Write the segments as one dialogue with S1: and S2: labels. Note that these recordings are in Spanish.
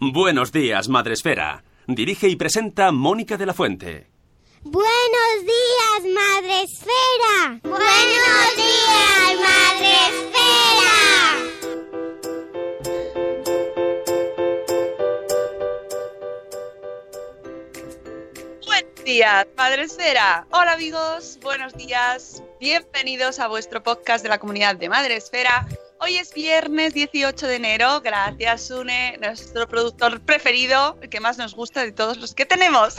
S1: Buenos días, Madresfera. Dirige y presenta Mónica de la Fuente.
S2: Buenos días, Madre Esfera. Buenos días, Madre Esfera.
S3: Buenos días, Madre Esfera. Hola amigos, buenos días. Bienvenidos a vuestro podcast de la comunidad de Madre Esfera. Hoy es viernes 18 de enero. Gracias, Sune, nuestro productor preferido, el que más nos gusta de todos los que tenemos.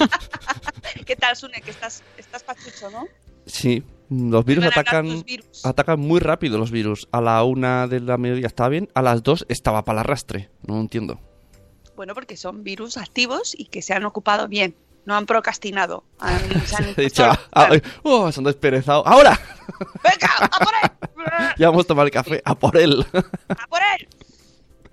S3: ¿Qué tal, Sune? Que estás, estás pachucho, ¿no?
S4: Sí, los virus atacan,
S3: virus.
S4: atacan muy rápido los virus. A la una de la mediodía estaba bien, a las dos estaba para el arrastre. No entiendo.
S3: Bueno, porque son virus activos y que se han ocupado bien. No han procrastinado. Han- se han
S4: dicho, ah, ay, oh. ¡Ahora!
S3: ¡Venga, a por él!
S4: Ya vamos a tomar el café, a por él.
S3: ¡A por él!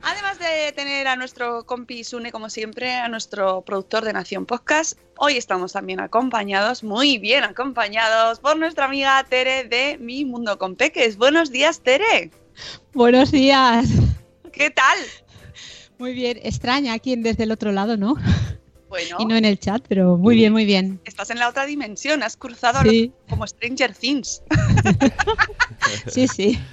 S3: Además de tener a nuestro compi Sune, como siempre, a nuestro productor de Nación Podcast, hoy estamos también acompañados, muy bien acompañados, por nuestra amiga Tere de Mi Mundo con Peques. Buenos días, Tere.
S5: Buenos días.
S3: ¿Qué tal?
S5: Muy bien. Extraña aquí desde el otro lado, ¿no?
S3: Bueno,
S5: Y no en el chat, pero muy bien, muy bien.
S3: estás en la otra dimensión, has cruzado
S5: Sí.
S3: los- como Stranger Things.
S5: Sí, sí.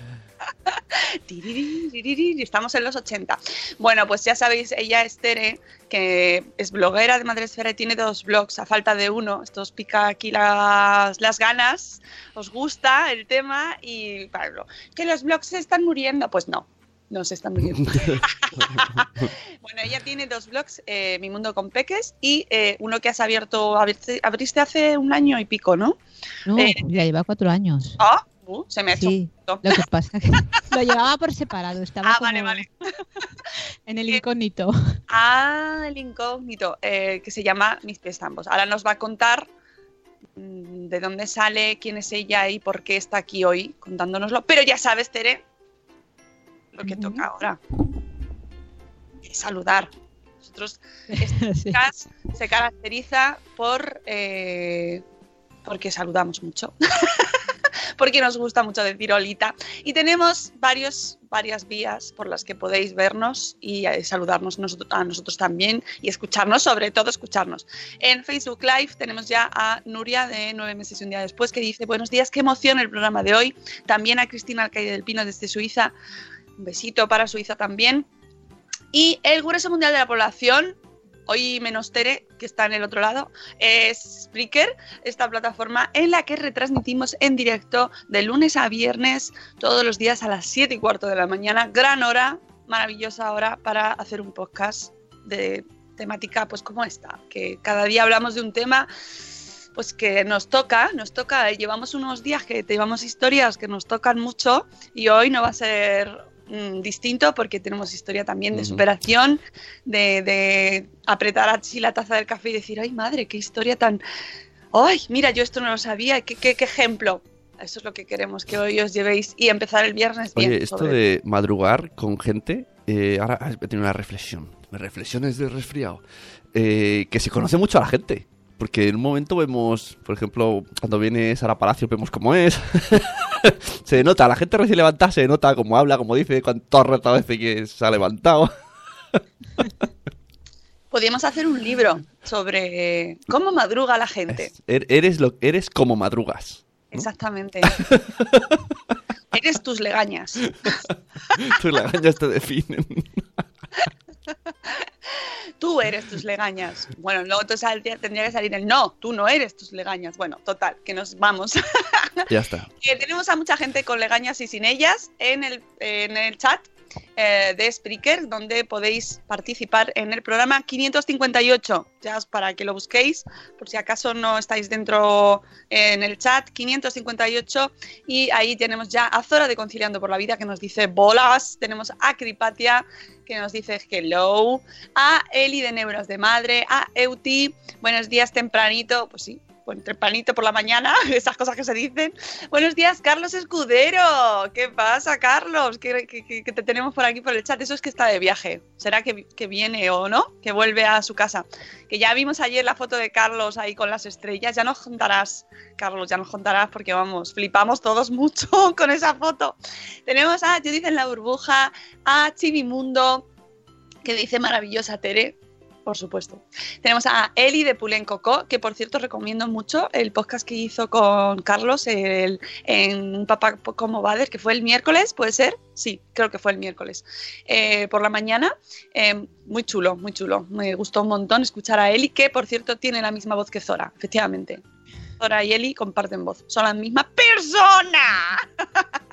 S3: Estamos en los 80. Bueno, pues ya sabéis, ella es Tere, que es bloguera de Madresfera y tiene dos blogs a falta de uno. Esto os pica aquí las, las ganas, os gusta el tema y Pablo, que los blogs se están muriendo. Pues no, no se están muriendo. bueno, ella tiene dos blogs, eh, Mi Mundo con Peques y eh, uno que has abierto, abriste, abriste hace un año y pico, ¿no?
S5: No,
S3: Eh,
S5: ya lleva cuatro años.
S3: Ah, uh, se me ha hecho
S5: Sí,
S3: un poquito.
S5: lo que pasa que lo llevaba por separado, estaba
S3: Ah, vale, vale.
S5: en el incógnito.
S3: Ah, el incógnito, eh, que se llama Mis pies ambos. Ahora nos va a contar mm, de dónde sale, quién es ella y por qué está aquí hoy contándonoslo. Pero ya sabes, Tere, lo que toca ahora es saludar. Nosotros, este
S5: Sí.
S3: podcast se caracteriza por eh, porque saludamos mucho. Porque nos gusta mucho decir olita. Y tenemos varios, varias vías por las que podéis vernos y eh, saludarnos a nosotros también y escucharnos, sobre todo escucharnos. En Facebook Live tenemos ya a Nuria de nueve meses y un día después que dice buenos días, qué emoción el programa de hoy. También a Cristina Alcaide del Pino desde Suiza. Un besito para Suiza también. Y el Grueso Mundial de la Población, hoy menos Tere, que está en el otro lado, es Spreaker, esta plataforma en la que retransmitimos en directo de lunes a viernes, todos los días a las 7 y cuarto de la mañana. Gran hora, maravillosa hora para hacer un podcast de temática pues como esta, que cada día hablamos de un tema pues que nos toca, nos toca, llevamos unos días que llevamos historias que nos tocan mucho y hoy no va a ser mm, distinto porque tenemos historia también de superación, de, de apretar así la taza del café y decir, ay madre, qué historia tan... ¡Ay, mira, yo esto no lo sabía! ¿Qué, qué, qué ejemplo? Eso es lo que queremos que hoy os llevéis y empezar el viernes bien.
S4: Oye, esto
S3: sobre-
S4: de madrugar con gente, eh, ahora he tenido una reflexión. Reflexiones de resfriado. Eh, que se conoce mucho a la gente. Porque en un momento vemos, por ejemplo, cuando viene Sara Palacio, vemos cómo es. se nota, la gente recién levantada se nota cómo habla, como dice, cuántas ratas veces que se ha levantado.
S3: Podríamos hacer un libro sobre cómo madruga la gente.
S4: Er- Eres, lo, eres como madrugas.
S3: Exactamente. Eres tus legañas.
S4: Tus lagañas te definen.
S3: Tú eres tus legañas. Bueno, luego entonces tendría que salir el no, tú no eres tus legañas. Bueno, total, que nos vamos.
S4: ya está.
S3: Tenemos a mucha gente con legañas y sin ellas en el, en el chat eh, de Spreaker, donde podéis participar en el programa 558. Ya os- para que lo busquéis, por si acaso no estáis dentro eh, en el chat, 558. Y ahí tenemos ya a Zora de Conciliando por la Vida que nos dice bolas. Tenemos a Cripatia que nos dice hello. A Eli de Neuros de Madre. A Euti, buenos días tempranito. Pues sí, pues tempranito por la mañana, esas cosas que se dicen. Buenos días, Carlos Escudero. ¿Qué pasa, Carlos? ¿Qué, qué- qué- qué te tenemos por aquí por el chat? Eso es que está de viaje. ¿Será que, que viene o no? Que vuelve a su casa. Que ya vimos ayer la foto de Carlos ahí con las estrellas. Ya nos contarás, Carlos, ya nos contarás porque vamos, flipamos todos mucho con esa foto. Tenemos a Judith en la burbuja, a Chivimundo, que dice maravillosa Tere. Por supuesto. Tenemos a Eli de Pulen Coco, que por cierto recomiendo mucho el podcast que hizo con Carlos el- en Papá como Bader, que fue el miércoles, ¿puede ser? Sí, creo que fue el miércoles. Eh, por la mañana. Eh, muy chulo, muy chulo. Me gustó un montón escuchar a Eli, que por cierto tiene la misma voz que Zora, efectivamente. Zora y Eli comparten voz, son la misma persona.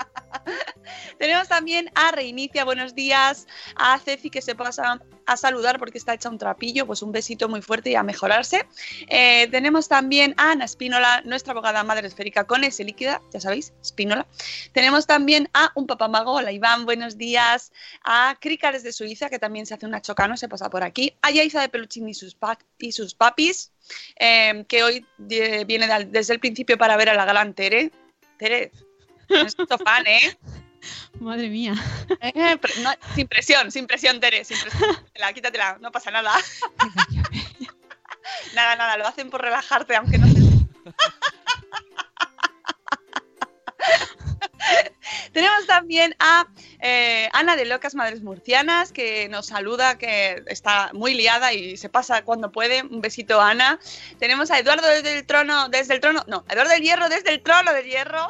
S3: Tenemos también a Reinicia, buenos días, a Ceci que se pasa a saludar porque está hecha un trapillo, pues un besito muy fuerte y a mejorarse. Eh, tenemos también a Ana Espínola, nuestra abogada madre esférica con S líquida, ya sabéis, Espínola. Tenemos también a un papamago, hola Iván, buenos días. A Crícares de Suiza, que también se hace una chocano, se pasa por aquí. A Yaiza de Peluchín y sus, pa- y sus papis, eh, que hoy viene de- desde el principio para ver a la gran Tere. Tere, es tu fan, ¿eh?
S5: Madre mía.
S3: Eh, no, sin presión, sin presión, Tere, sin presión. Quítatela, quítatela, no pasa nada. nada, nada, lo hacen por relajarte, aunque no se... Tenemos también a eh, Ana de Locas Madres Murcianas, que nos saluda, que está muy liada y se pasa cuando puede. Un besito, Ana. Tenemos a Eduardo desde el trono, desde el trono, no, Eduardo del Hierro desde el trono del Hierro.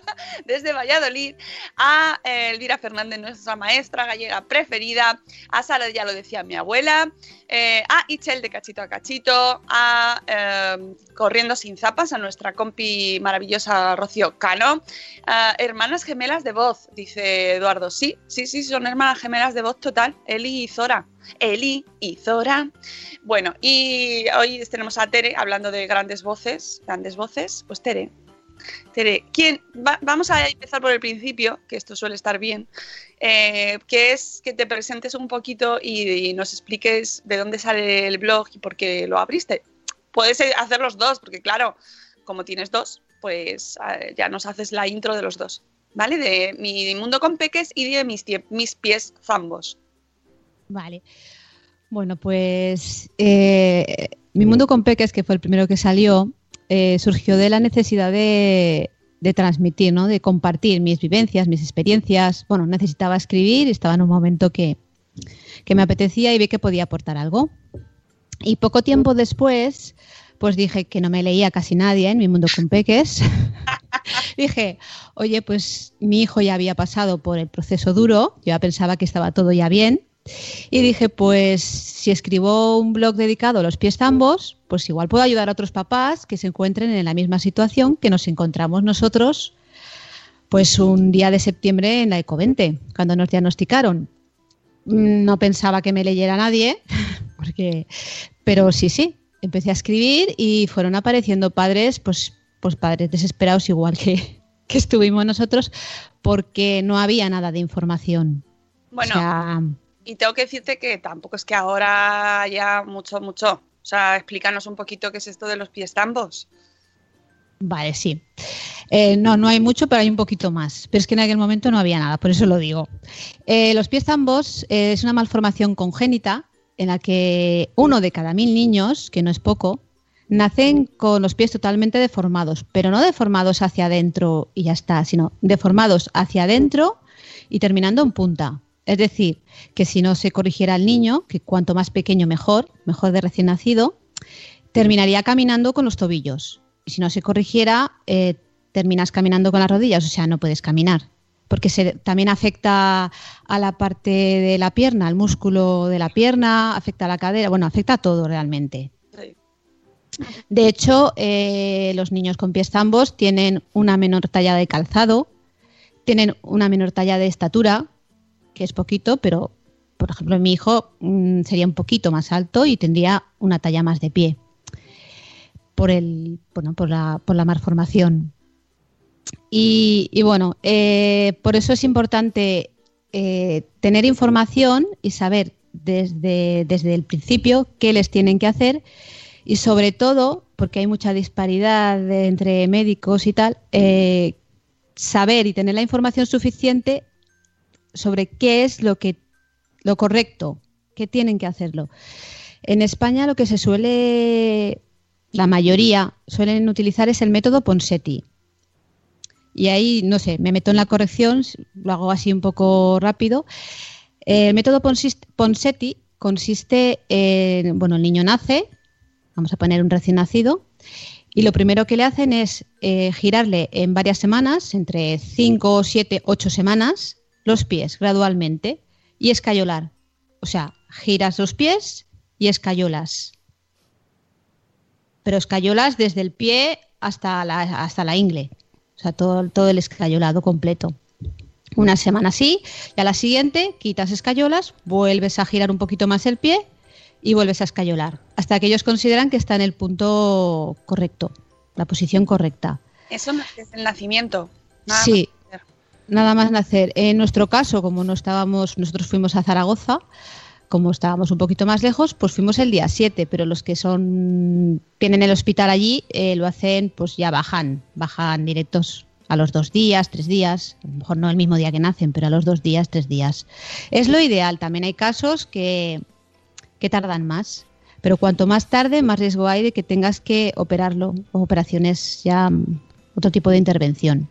S3: desde Valladolid, a eh, Elvira Fernández, nuestra maestra gallega preferida, a Sara, ya lo decía mi abuela, eh, a Ichel de Cachito a Cachito, a eh, Corriendo sin zapas, a nuestra compi maravillosa Rocío Cano, a hermanas gemelas de voz, dice Eduardo. Sí, sí, sí, son hermanas gemelas de voz total, Eli y Zora. Eli y Zora. Bueno, y hoy tenemos a Tere hablando de grandes voces, grandes voces. Pues Tere, Tere, ¿quién? va- vamos a empezar por el principio, que esto suele estar bien, eh, que es que te presentes un poquito y, nos expliques de dónde sale el blog y por qué lo abriste. Puedes hacer los dos, porque claro, como tienes dos, pues eh, ya nos haces la intro de los dos, ¿vale? De mi mundo con peques y de mis, mis pies zambos.
S5: Vale. Bueno, pues eh, Mi Mundo con Peques, que fue el primero que salió, eh, surgió de la necesidad de, transmitir, ¿no? de compartir mis vivencias, mis experiencias. Bueno, necesitaba escribir, estaba en un momento que, que me apetecía y vi que podía aportar algo. Y poco tiempo después, pues dije que no me leía casi nadie en Mi Mundo con Peques. dije, oye, pues mi hijo ya había pasado por el proceso duro, yo ya pensaba que estaba todo ya bien. Y dije, pues si escribo un blog dedicado a los pies zambos, pues igual puedo ayudar a otros papás que se encuentren en la misma situación que nos encontramos nosotros, pues un día de septiembre en la Ecovente, cuando nos diagnosticaron. Mm, No pensaba que me leyera nadie, porque, pero sí, sí, empecé a escribir y fueron apareciendo padres, pues, pues padres desesperados igual que, que estuvimos nosotros, porque no había nada de información.
S3: Bueno,
S5: O sea,
S3: y tengo que decirte que tampoco es que ahora haya mucho, mucho. O sea, explícanos un poquito qué es esto de los pies zambos.
S5: Vale, sí. Eh, no, no hay mucho, pero hay un poquito más. Pero es que en aquel momento no había nada, por eso lo digo. Eh, los pies zambos eh, es una malformación congénita en la que uno de cada mil niños, que no es poco, nacen con los pies totalmente deformados, pero no deformados hacia adentro y ya está, sino deformados hacia adentro y terminando en punta. Es decir, que si no se corrigiera el niño, que cuanto más pequeño mejor, mejor de recién nacido, terminaría caminando con los tobillos. Y si no se corrigiera, eh, terminas caminando con las rodillas, o sea, no puedes caminar. Porque también afecta a la parte de la pierna, al músculo de la pierna, afecta a la cadera, bueno, afecta a todo realmente. De hecho, eh, los niños con pies zambos tienen una menor talla de calzado, tienen una menor talla de estatura, que es poquito, pero por ejemplo mi hijo mm, sería un poquito más alto y tendría una talla más de pie por el bueno por la, por la malformación. Y, y bueno, eh, por eso es importante eh, tener información y saber desde, desde el principio qué les tienen que hacer y sobre todo, porque hay mucha disparidad entre médicos y tal, eh, saber y tener la información suficiente sobre qué es lo que lo correcto, qué tienen que hacerlo. En España lo que se suele, la mayoría suelen utilizar es el método Ponseti. Y ahí, no sé, me meto en la corrección, lo hago así un poco rápido. El método Ponseti consiste en, bueno, el niño nace, vamos a poner un recién nacido, y lo primero que le hacen es eh, girarle en varias semanas, entre 5, 7, 8 semanas, los pies gradualmente y escayolar. O sea, giras los pies y escayolas. Pero escayolas desde el pie hasta la, hasta la ingle. O sea, todo, todo el escayolado completo. Una semana así, y a la siguiente quitas escayolas, vuelves a girar un poquito más el pie y vuelves a escayolar. Hasta que ellos consideran que está en el punto correcto, la posición correcta.
S3: Eso no es el nacimiento. Nada
S5: Sí. Nada más nacer. En nuestro caso, como no estábamos, nosotros fuimos a Zaragoza, como estábamos un poquito más lejos, pues fuimos el día 7, pero los que son tienen el hospital allí eh, lo hacen, pues ya bajan, bajan directos a los dos días, tres días, a lo mejor no el mismo día que nacen, pero a los dos días, tres días. Es lo ideal. También hay casos que, que tardan más, pero cuanto más tarde, más riesgo hay de que tengas que operarlo operaciones ya otro tipo de intervención.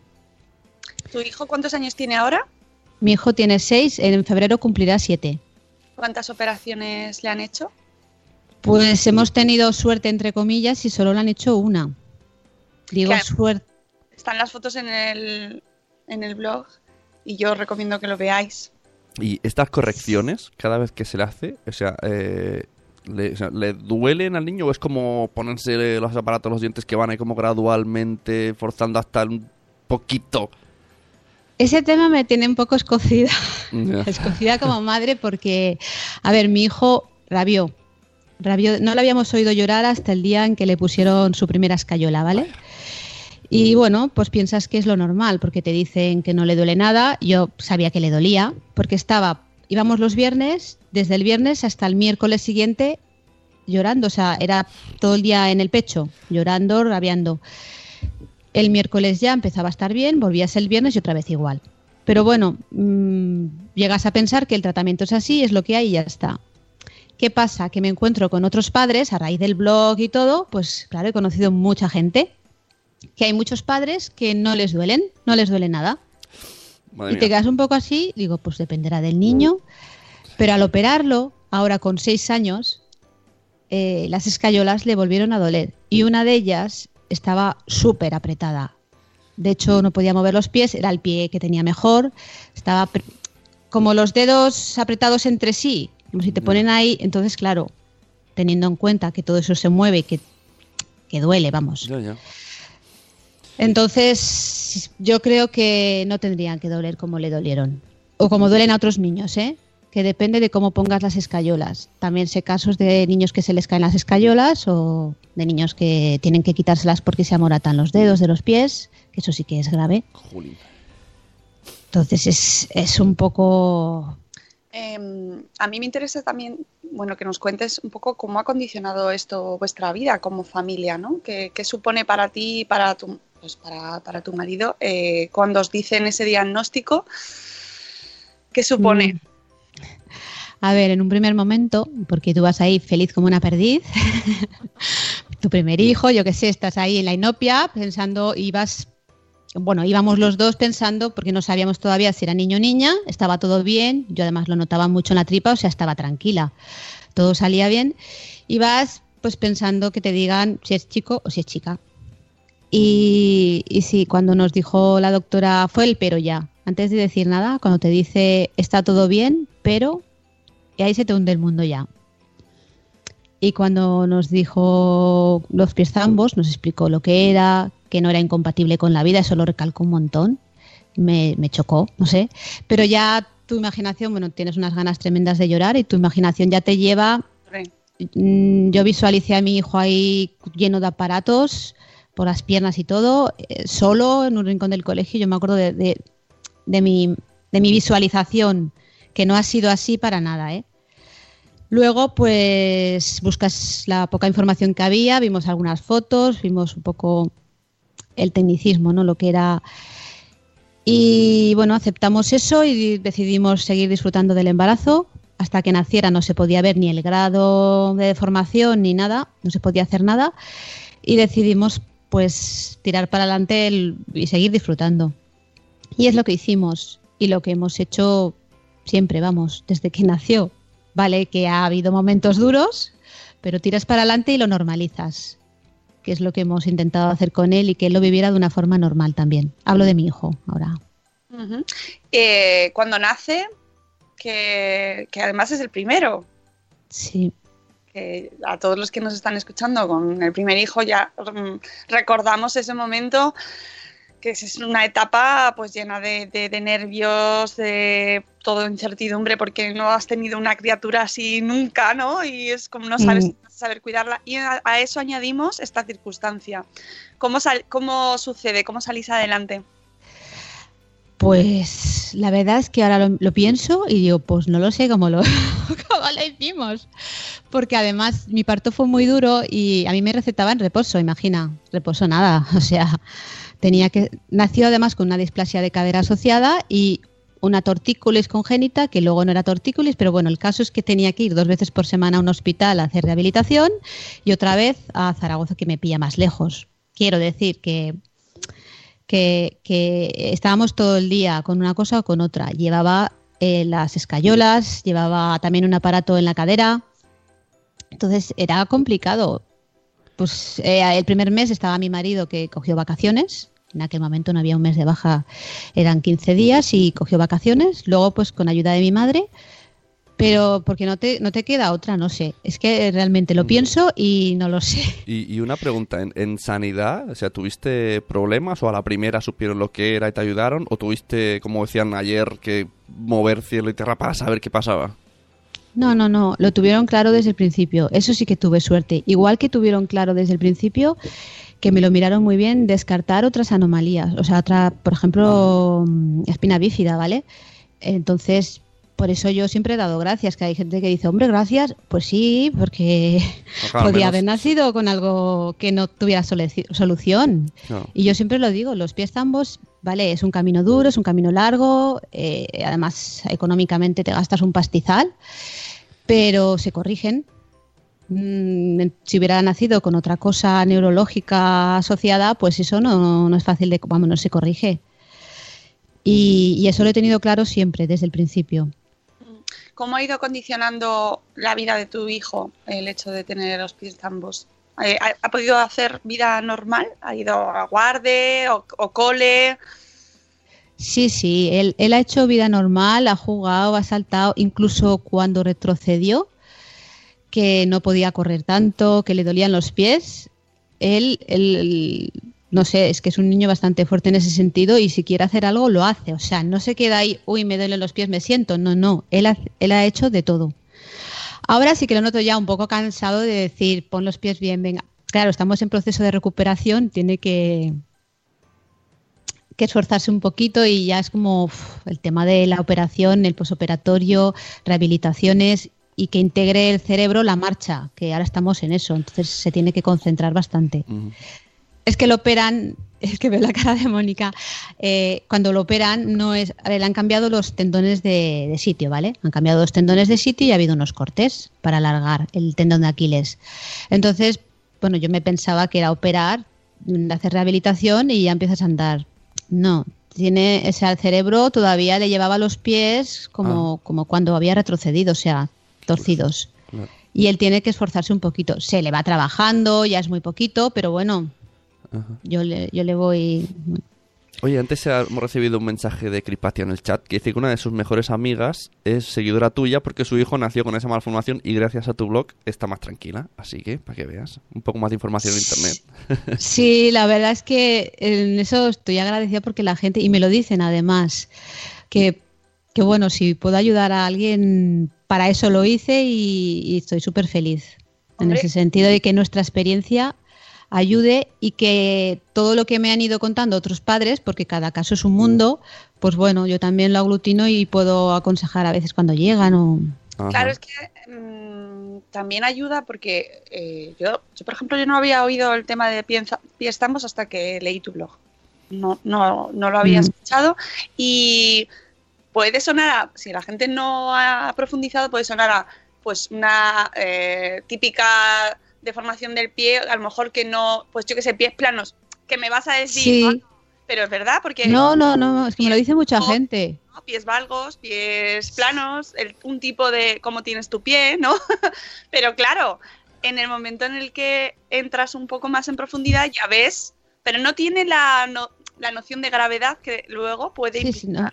S3: ¿Tu hijo cuántos años tiene ahora?
S5: Mi hijo tiene seis, en febrero cumplirá siete.
S3: ¿Cuántas operaciones le han hecho?
S5: Pues hemos tenido suerte, entre comillas, y solo le han hecho una. Digo
S3: Claro.
S5: suerte.
S3: Están las fotos en el, en el blog y yo os recomiendo que lo veáis.
S4: Y estas correcciones, cada vez que se le hace, o sea, eh, le, o sea, ¿le duelen al niño o es como ponerse los aparatos, los dientes que van ahí como gradualmente, forzando hasta un poquito?
S5: Ese tema me tiene un poco escocida. Escocida como madre porque, a ver, mi hijo rabió. rabió. No le habíamos oído llorar hasta el día en que le pusieron su primera escayola, ¿vale? Y bueno, pues piensas que es lo normal, porque te dicen que no le duele nada. Yo sabía que le dolía, porque estaba, íbamos los viernes, desde el viernes hasta el miércoles siguiente llorando, o sea, era todo el día en el pecho, llorando, rabiando. El miércoles ya empezaba a estar bien, volvías el viernes y otra vez igual. Pero bueno, mm, llegas a pensar que el tratamiento es así, es lo que hay y ya está. ¿Qué pasa? Que me encuentro con otros padres a raíz del blog y todo, pues claro, he conocido mucha gente, que hay muchos padres que no les duelen, no les duele nada.
S4: Madre
S5: y te quedas un poco así, digo, pues dependerá del niño, pero al operarlo, ahora con seis años, eh, las escayolas le volvieron a doler y una de ellas estaba súper apretada. De hecho, no podía mover los pies, era el pie que tenía mejor, estaba como los dedos apretados entre sí, como si te ponen ahí, entonces claro, teniendo en cuenta que todo eso se mueve, que, que duele, vamos.
S4: Ya, ya.
S5: Entonces, yo creo que no tendrían que doler como le dolieron. O como duelen a otros niños, ¿eh? Que depende de cómo pongas las escayolas. También sé casos de niños que se les caen las escayolas o de niños que tienen que quitárselas porque se amoratan los dedos de los pies, que eso sí que es grave. Entonces es, es un poco...
S3: Em, a mí me interesa también, bueno, que nos cuentes un poco cómo ha condicionado esto vuestra vida como familia, ¿no? ¿Qué, qué supone para ti y para tu, pues para, para tu marido eh, cuando os dicen ese diagnóstico? ¿Qué supone?
S5: Mm. A ver, en un primer momento, porque tú vas ahí feliz como una perdiz, tu primer hijo, yo qué sé, estás ahí en la inopia pensando, ibas, bueno, íbamos los dos pensando, porque no sabíamos todavía si era niño o niña, estaba todo bien, yo además lo notaba mucho en la tripa, o sea, estaba tranquila, todo salía bien, y vas pues pensando que te digan si es chico o si es chica. Y, y sí, cuando nos dijo la doctora, fue el pero ya, antes de decir nada, cuando te dice está todo bien, pero y ahí se te hunde el mundo ya. Y cuando nos dijo los pies zambos, nos explicó lo que era, que no era incompatible con la vida, eso lo recalcó un montón. Me, me chocó, no sé. Pero ya tu imaginación, bueno, tienes unas ganas tremendas de llorar y tu imaginación ya te lleva. Mm, Yo visualicé a mi hijo ahí lleno de aparatos por las piernas y todo, eh, solo en un rincón del colegio. Yo me acuerdo de, de, de mi, de mi visualización, que no ha sido así para nada, ¿eh? Luego, pues buscas la poca información que había, vimos algunas fotos, vimos un poco el tecnicismo, ¿no? Lo que era. Y bueno, aceptamos eso y decidimos seguir disfrutando del embarazo. Hasta que naciera no se podía ver ni el grado de deformación ni nada, no se podía hacer nada. Y decidimos, pues, tirar para adelante el- y seguir disfrutando. Y es lo que hicimos y lo que hemos hecho siempre, vamos, desde que nació. Vale, que ha habido momentos duros, pero tiras para adelante y lo normalizas, que es lo que hemos intentado hacer con él y que él lo viviera de una forma normal también. Hablo de mi hijo ahora.
S3: Eh, cuando nace, que, que además es el primero,
S5: Sí,
S3: que a todos los que nos están escuchando con el primer hijo ya mm, recordamos ese momento que es una etapa pues llena de, de- de nervios, de todo incertidumbre porque no has tenido una criatura así nunca, ¿no? Y es como no sabes
S5: Mm.
S3: saber cuidarla. Y a, a eso añadimos esta circunstancia. ¿Cómo, sal- ¿Cómo sucede? ¿Cómo salís adelante?
S5: pues la verdad es que ahora lo, lo pienso y digo, pues no lo sé cómo lo, cómo lo hicimos. Porque además mi parto fue muy duro y a mí me recetaban reposo, imagina, reposo nada. O sea, tenía que. Nació además con una displasia de cadera asociada y una tortícolis congénita, que luego no era tortícolis, pero bueno, el caso es que tenía que ir dos veces por semana a un hospital a hacer rehabilitación y otra vez a Zaragoza, que me pilla más lejos. Quiero decir que que, estábamos todo el día con una cosa o con otra. Llevaba eh, las escayolas, llevaba también un aparato en la cadera. Entonces era complicado. Pues eh, el primer mes estaba mi marido que cogió vacaciones. En aquel momento no había un mes de baja, eran 15 días y cogió vacaciones. Luego, pues con ayuda de mi madre. Pero porque no te, no te queda otra, no sé. Es que realmente lo pienso y no lo sé.
S4: Y, y una pregunta, ¿en, en sanidad, o sea, tuviste problemas o a la primera supieron lo que era y te ayudaron? ¿O tuviste, como decían ayer, que mover cielo y tierra para saber qué pasaba?
S5: No, no, no, lo tuvieron claro desde el principio. Eso sí que tuve suerte. Igual que tuvieron claro desde el principio que me lo miraron muy bien descartar otras anomalías. O sea, otra, por ejemplo, mm, espina bífida, ¿vale? Entonces, por eso yo siempre he dado gracias, que hay gente que dice, hombre, gracias. Pues sí, porque
S4: claro,
S5: podía
S4: menos-
S5: haber nacido con algo que no tuviera soluci- solución. Y yo siempre lo digo, los pies zambos, vale, es un camino duro, es un camino largo, eh, además económicamente te gastas un pastizal, pero se corrigen. Mm, si hubiera nacido con otra cosa neurológica asociada, pues eso no, no es fácil de, vamos, no se corrige. Y, y eso lo he tenido claro siempre, desde el principio.
S3: ¿Cómo ha ido condicionando la vida de tu hijo el hecho de tener los pies ambos? Eh, ¿Ha, ha podido hacer vida normal? ¿Ha ido a guarde o, o cole?
S5: Sí, sí, él, él ha hecho vida normal, ha jugado, ha saltado, incluso cuando retrocedió, que no podía correr tanto, que le dolían los pies, él, él, no sé, es que es un niño bastante fuerte en ese sentido y si quiere hacer algo lo hace, o sea, no se queda ahí, uy, me duelen los pies, me siento, no, no, él ha, él ha hecho de todo. Ahora sí que lo noto ya un poco cansado de decir, pon los pies bien, venga. Claro, estamos en proceso de recuperación, tiene que, que esforzarse un poquito y ya es como uf, el tema de la operación, el posoperatorio, rehabilitaciones y que integre el cerebro la marcha, que ahora estamos en eso, entonces se tiene que concentrar bastante. Es que lo operan, es que veo la cara de Mónica, eh, cuando lo operan no es, a ver, le han cambiado los tendones de, de sitio, ¿vale? Han cambiado los tendones de sitio y ha habido unos cortes para alargar el tendón de Aquiles. Entonces, bueno, yo me pensaba que era operar, hacer rehabilitación y ya empiezas a andar. No, tiene, o sea, el cerebro todavía le llevaba los pies como, como cuando había retrocedido, o sea, torcidos.
S4: Claro.
S5: Y él tiene que esforzarse un poquito. Se le va trabajando, ya es muy poquito, pero bueno,
S4: Ajá.
S5: yo le, yo le voy.
S4: Oye, antes hemos recibido un mensaje de Cripatia en el chat que dice que una de sus mejores amigas es seguidora tuya porque su hijo nació con esa malformación y gracias a tu blog está más tranquila. Así que, para que veas, un poco más de información en internet.
S5: Sí, la verdad es que en eso estoy agradecida porque la gente, y me lo dicen además, que, que bueno, si puedo ayudar a alguien, para eso lo hice y, y estoy súper feliz. En ese sentido de que nuestra experiencia ayude y que todo lo que me han ido contando otros padres, porque cada caso es un mundo, pues bueno, yo también lo aglutino y puedo aconsejar a veces cuando llegan o...
S4: Ajá.
S3: Claro, es que mm, también ayuda porque eh, yo, yo, por ejemplo, yo no había oído el tema de piensa- pies tambos hasta que leí tu blog. No, no, no lo había
S5: Mm.
S3: escuchado y puede sonar, a, si la gente no ha profundizado, puede sonar a pues una eh, típica deformación del pie, a lo mejor que no, pues yo que sé, pies planos, que me vas a decir,
S5: Sí.
S3: "Ah, no", pero es verdad, porque
S5: No, no, no, es que me lo dice mucha gente.
S3: ¿no? pies valgos, pies planos, el- un tipo de cómo tienes tu pie, ¿no? Pero claro, en el momento en el que entras un poco más en profundidad ya ves, pero no tiene la, no- la noción de gravedad que luego puede
S5: Sí, sí, no.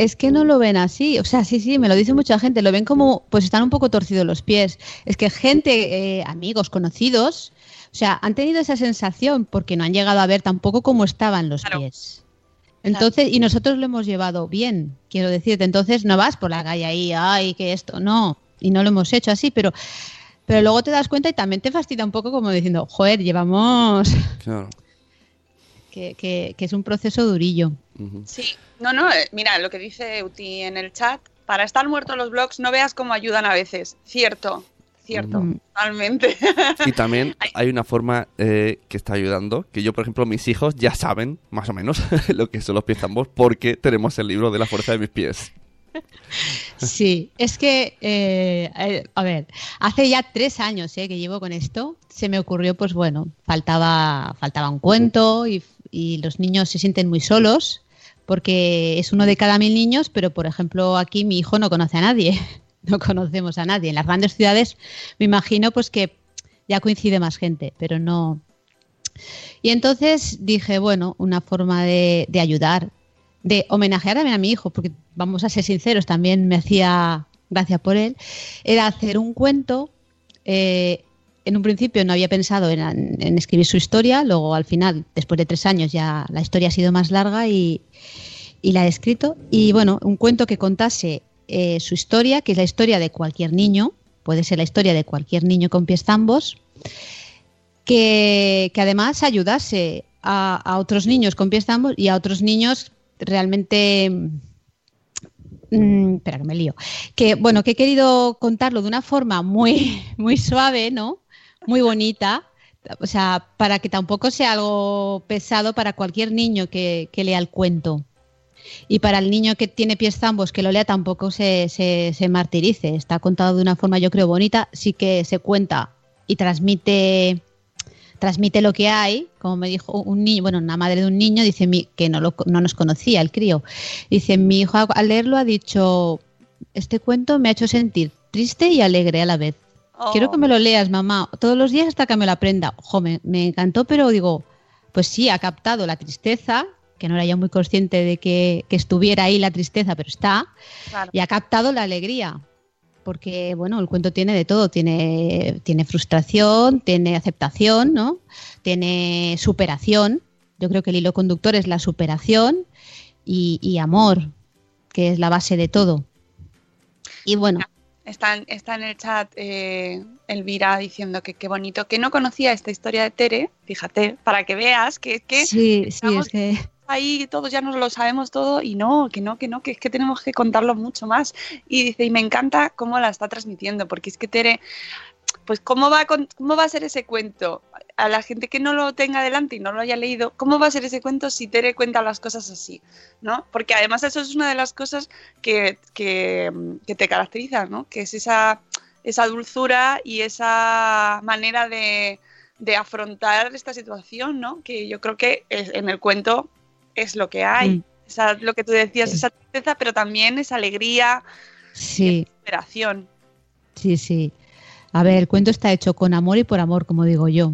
S5: Es que no lo ven así, o sea, sí, sí, me lo dice mucha gente, lo ven como, pues están un poco torcidos los pies. Es que gente, eh, amigos, conocidos, o sea, han tenido esa sensación porque no han llegado a ver tampoco cómo estaban los
S3: Claro.
S5: pies. Entonces, y nosotros lo hemos llevado bien, quiero decirte, entonces no vas por la calle ahí, ay, que esto, no, y no lo hemos hecho así, pero, pero luego te das cuenta y también te fastidia un poco como diciendo, joder, llevamos,
S4: Claro.
S5: Que, que, que es un proceso durillo.
S3: Sí, no, no, eh, mira lo que dice Uti en el chat, para estar muertos los blogs no veas cómo ayudan a veces, cierto, cierto,
S5: Mm.
S3: totalmente.
S4: Y también hay una forma eh, que está ayudando, que yo, por ejemplo, mis hijos ya saben, más o menos, lo que son los pies tambos, porque tenemos el libro de la fuerza de mis pies.
S5: Sí, es que, eh, eh, a ver, hace ya tres años eh, que llevo con esto, se me ocurrió, pues bueno, faltaba, faltaba un cuento y, y los niños se sienten muy solos porque es uno de cada mil niños, pero por ejemplo aquí mi hijo no conoce a nadie, no conocemos a nadie. En las grandes ciudades me imagino pues que ya coincide más gente, pero no. Y entonces dije, bueno, una forma de, de ayudar, de homenajear también a mi hijo, porque vamos a ser sinceros, también me hacía gracia por él, era hacer un cuento. eh, en un principio no había pensado en, escribir su historia, luego al final, después de tres años, ya la historia ha sido más larga y, la he escrito. Y bueno, un cuento que contase eh, su historia, que es la historia de cualquier niño, puede ser la historia de cualquier niño con pies zambos, que, además ayudase a, a otros niños con pies zambos y a otros niños realmente mm, espera que me lío que bueno que he querido contarlo de una forma muy muy suave no muy bonita. O sea para que tampoco sea algo pesado para cualquier niño que, que lea el cuento. Y para el niño que tiene pies zambos que lo lea tampoco se, se, se martirice. Está contado de una forma yo creo bonita. Sí que se cuenta y transmite transmite lo que hay, como me dijo un niño, bueno, una madre de un niño, dice que no, lo, no nos conocía, el crío. Dice, mi hijo al leerlo ha dicho, este cuento me ha hecho sentir triste y alegre a la vez.
S3: Oh,
S5: Quiero que me lo leas, mamá, todos los días hasta que me lo aprenda. Ojo, me, me encantó, pero digo, pues sí, ha captado la tristeza, que no era yo muy consciente de que, que estuviera ahí la tristeza, pero está,
S3: claro.
S5: y ha captado la alegría porque bueno, el cuento tiene de todo, tiene, tiene frustración, tiene aceptación, ¿no? Tiene superación. Yo creo que el hilo conductor es la superación y, y amor, que es la base de todo. Y bueno,
S3: Está, en- está en el chat eh, Elvira diciendo que qué bonito, que no conocía esta historia de Tere, fíjate, para que veas que, que
S5: sí, sí, es que
S3: ahí, todos ya nos lo sabemos todo y no, que no, que no, que es que tenemos que contarlo mucho más. Y dice, y me encanta cómo la está transmitiendo, porque es que Tere, pues cómo va, con- cómo va a ser ese cuento. A la gente que no lo tenga delante y no lo haya leído, ¿cómo va a ser ese cuento si Tere cuenta las cosas así? ¿no? Porque además eso es una de las cosas que, que, que te caracteriza, ¿no? Que es esa, esa dulzura y esa manera de, de afrontar esta situación, ¿no? Que yo creo que es- en el cuento es lo que hay.
S5: Mm.
S3: Esa, lo que tú decías,
S5: Sí.
S3: esa tristeza, pero también esa alegría
S5: Sí,
S3: superación.
S5: sí, sí. A ver, el cuento está hecho con amor y por amor, como digo yo.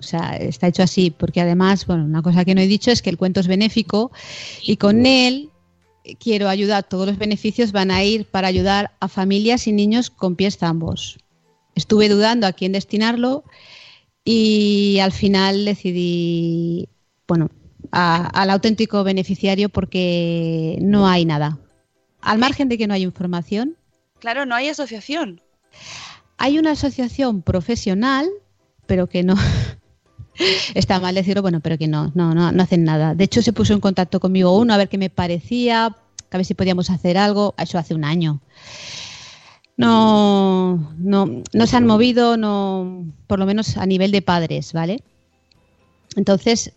S5: O sea, está hecho así, porque además, bueno, una cosa que no he dicho es que el cuento es benéfico y con él eh, quiero ayudar, todos los beneficios van a ir para ayudar a familias y niños con pies zambos. Estuve dudando a quién destinarlo y al final decidí, bueno, a- al auténtico beneficiario porque no hay nada. Al margen de que no hay información,
S3: Claro, no hay asociación.
S5: Hay una asociación profesional, pero que no. Está mal decirlo, bueno, pero que no, no, no, no hacen nada. De hecho, se puso en contacto conmigo uno a ver qué me parecía, a ver si podíamos hacer algo. Eso hace un año. No, no, no se han movido, no, por lo menos a nivel de padres, ¿vale? Entonces,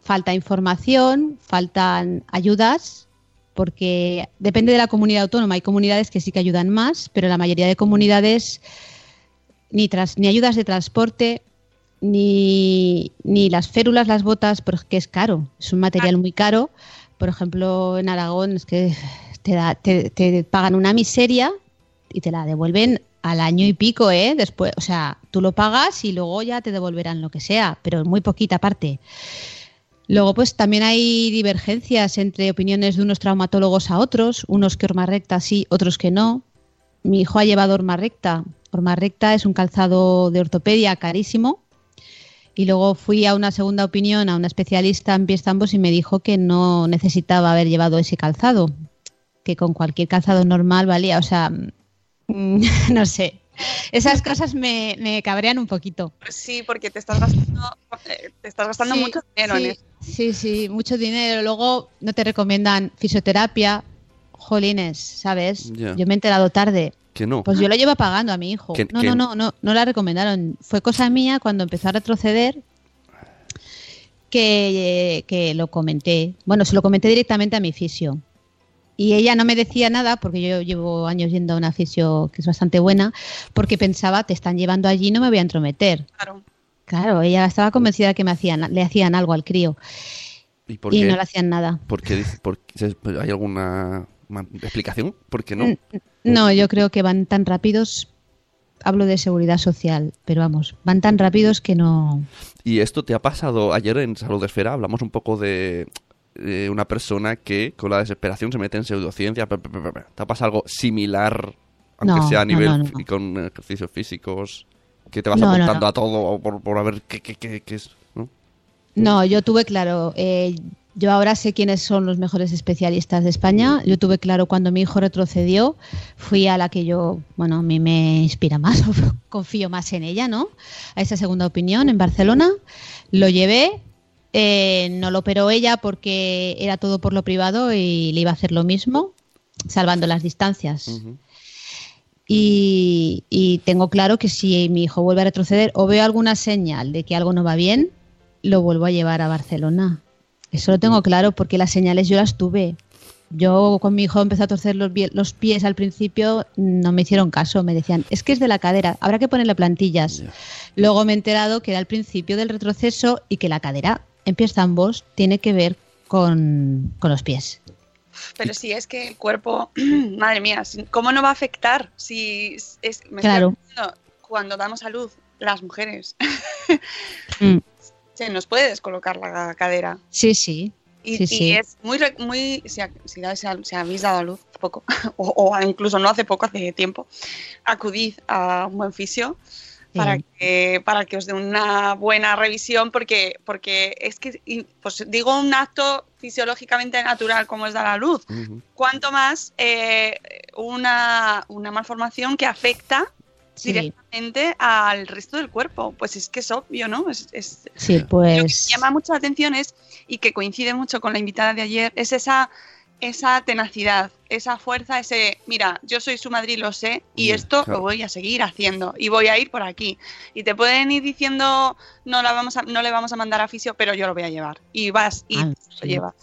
S5: falta información, faltan ayudas, porque depende de la comunidad autónoma. Hay comunidades que sí que ayudan más, pero la mayoría de comunidades ni, tras, ni ayudas de transporte, ni, ni las férulas, las botas, porque es caro, es un material muy caro. Por ejemplo, en Aragón es que te, da, te, te pagan una miseria y te la devuelven al año y pico, ¿eh? Después, o sea, tú lo pagas y luego ya te devolverán lo que sea, pero muy poquita parte. Luego, pues también hay divergencias entre opiniones de unos traumatólogos a otros, unos que horma recta sí, otros que no. Mi hijo ha llevado horma recta. Horma recta es un calzado de ortopedia carísimo. Y luego fui a una segunda opinión, a una especialista en pies zambos y me dijo que no necesitaba haber llevado ese calzado, que con cualquier calzado normal valía. O sea, no sé. Esas cosas me, me cabrean un poquito.
S3: Sí, porque te estás gastando, eh, te estás gastando
S5: Sí,
S3: mucho dinero
S5: sí,
S3: en eso.
S5: Sí, sí, mucho dinero. Luego no te recomiendan fisioterapia. Jolines, ¿sabes? Yo me he enterado tarde.
S4: Que no.
S5: Pues yo lo llevo pagando a mi hijo.
S4: Que-
S5: no,
S4: que-
S5: no, no, no, no la recomendaron. Fue cosa mía cuando empezó a retroceder que, eh, que lo comenté. Bueno, se lo comenté directamente a mi fisio. Y ella no me decía nada, porque yo llevo años yendo a una fisio que es bastante buena, porque pensaba, te están llevando allí, no me voy a entrometer.
S3: Claro.
S5: Claro, ella estaba convencida de que me hacían, le hacían algo al crío
S4: ¿Y por
S5: y
S4: qué?
S5: no le hacían nada.
S4: ¿Por qué dice- por qué- ¿Hay alguna explicación? ¿Por qué no?
S5: No, yo creo que van tan rápidos. Hablo de seguridad social, pero vamos, van tan rápidos que no.
S4: Y esto te ha pasado ayer en Salud Esfera, hablamos un poco de eh, una persona que con la desesperación se mete en pseudociencia. pe- pe- pe- pe- ¿Te ha pasado algo similar, aunque
S5: No,
S4: sea a nivel
S5: no, no.
S4: fi- con ejercicios físicos, que te vas apuntando a todo por, por a ver qué, qué, qué, qué es? ¿no?
S5: No, yo tuve claro. eh, yo ahora sé quiénes son los mejores especialistas de España. Yo tuve claro cuando mi hijo retrocedió, fui a la que yo, bueno, a mí me inspira más, confío más en ella, ¿no? A esa segunda opinión en Barcelona. Lo llevé, eh, no lo operó ella porque era todo por lo privado y le iba a hacer lo mismo, salvando las distancias. Y, y tengo claro que si mi hijo vuelve a retroceder o veo alguna señal de que algo no va bien, lo vuelvo a llevar a Barcelona. Eso lo tengo claro porque las señales yo las tuve. Yo con mi hijo empecé a torcer los, pie- los pies al principio, no me hicieron caso, me decían, es que es de la cadera, habrá que ponerle plantillas. Luego me he enterado que era el principio del retroceso y que la cadera en pies ambos tiene que ver con, con los pies.
S3: Pero sí, es que el cuerpo, madre mía, si- ¿cómo no va a afectar si es, me estoy
S5: Claro.
S3: acordando, cuando damos a luz las mujeres
S5: Mm,
S3: se nos puede descolocar la cadera
S5: Sí, sí.
S3: y,
S5: Sí,
S3: y
S5: sí.
S3: es muy muy si, si, si habéis dado a luz poco o, o incluso no hace poco hace tiempo acudid a un buen fisio para que para que os dé una buena revisión porque porque es que pues digo un acto fisiológicamente natural como es dar a luz
S4: Ujú.
S3: cuanto más eh, una, una malformación que afecta
S5: Sí.
S3: directamente al resto del cuerpo. Pues es que es obvio, ¿no? Es, es-
S5: Sí,
S3: Lo que
S5: pues.
S3: llama mucho la atención es, y que coincide mucho con la invitada de ayer, es esa, esa tenacidad, esa fuerza, ese, mira, yo soy su madre y lo sé, y esto
S4: claro.
S3: lo voy a seguir haciendo, y voy a ir por aquí. Y te pueden ir diciendo, no, la vamos a, no le vamos a mandar a fisio, pero yo lo voy a llevar. Y vas y
S5: Ah,
S3: lo
S5: sí.
S3: llevas.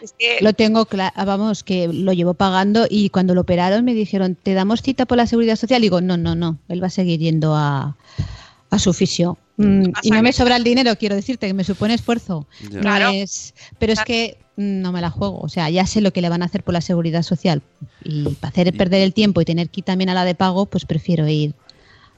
S3: Es que,
S5: Lo tengo claro, vamos, que lo llevo pagando y cuando lo operaron me dijeron, ¿te damos cita por la seguridad social? digo, no, no, no, él va a seguir yendo a, a su fisio. Mm, y no me sobra el dinero, quiero decirte, que me supone esfuerzo. No
S3: Claro.
S5: es, pero es que no me la juego. O sea, ya sé lo que le van a hacer por la seguridad social. Y para hacer perder el tiempo y tener que ir también a la de pago, pues prefiero ir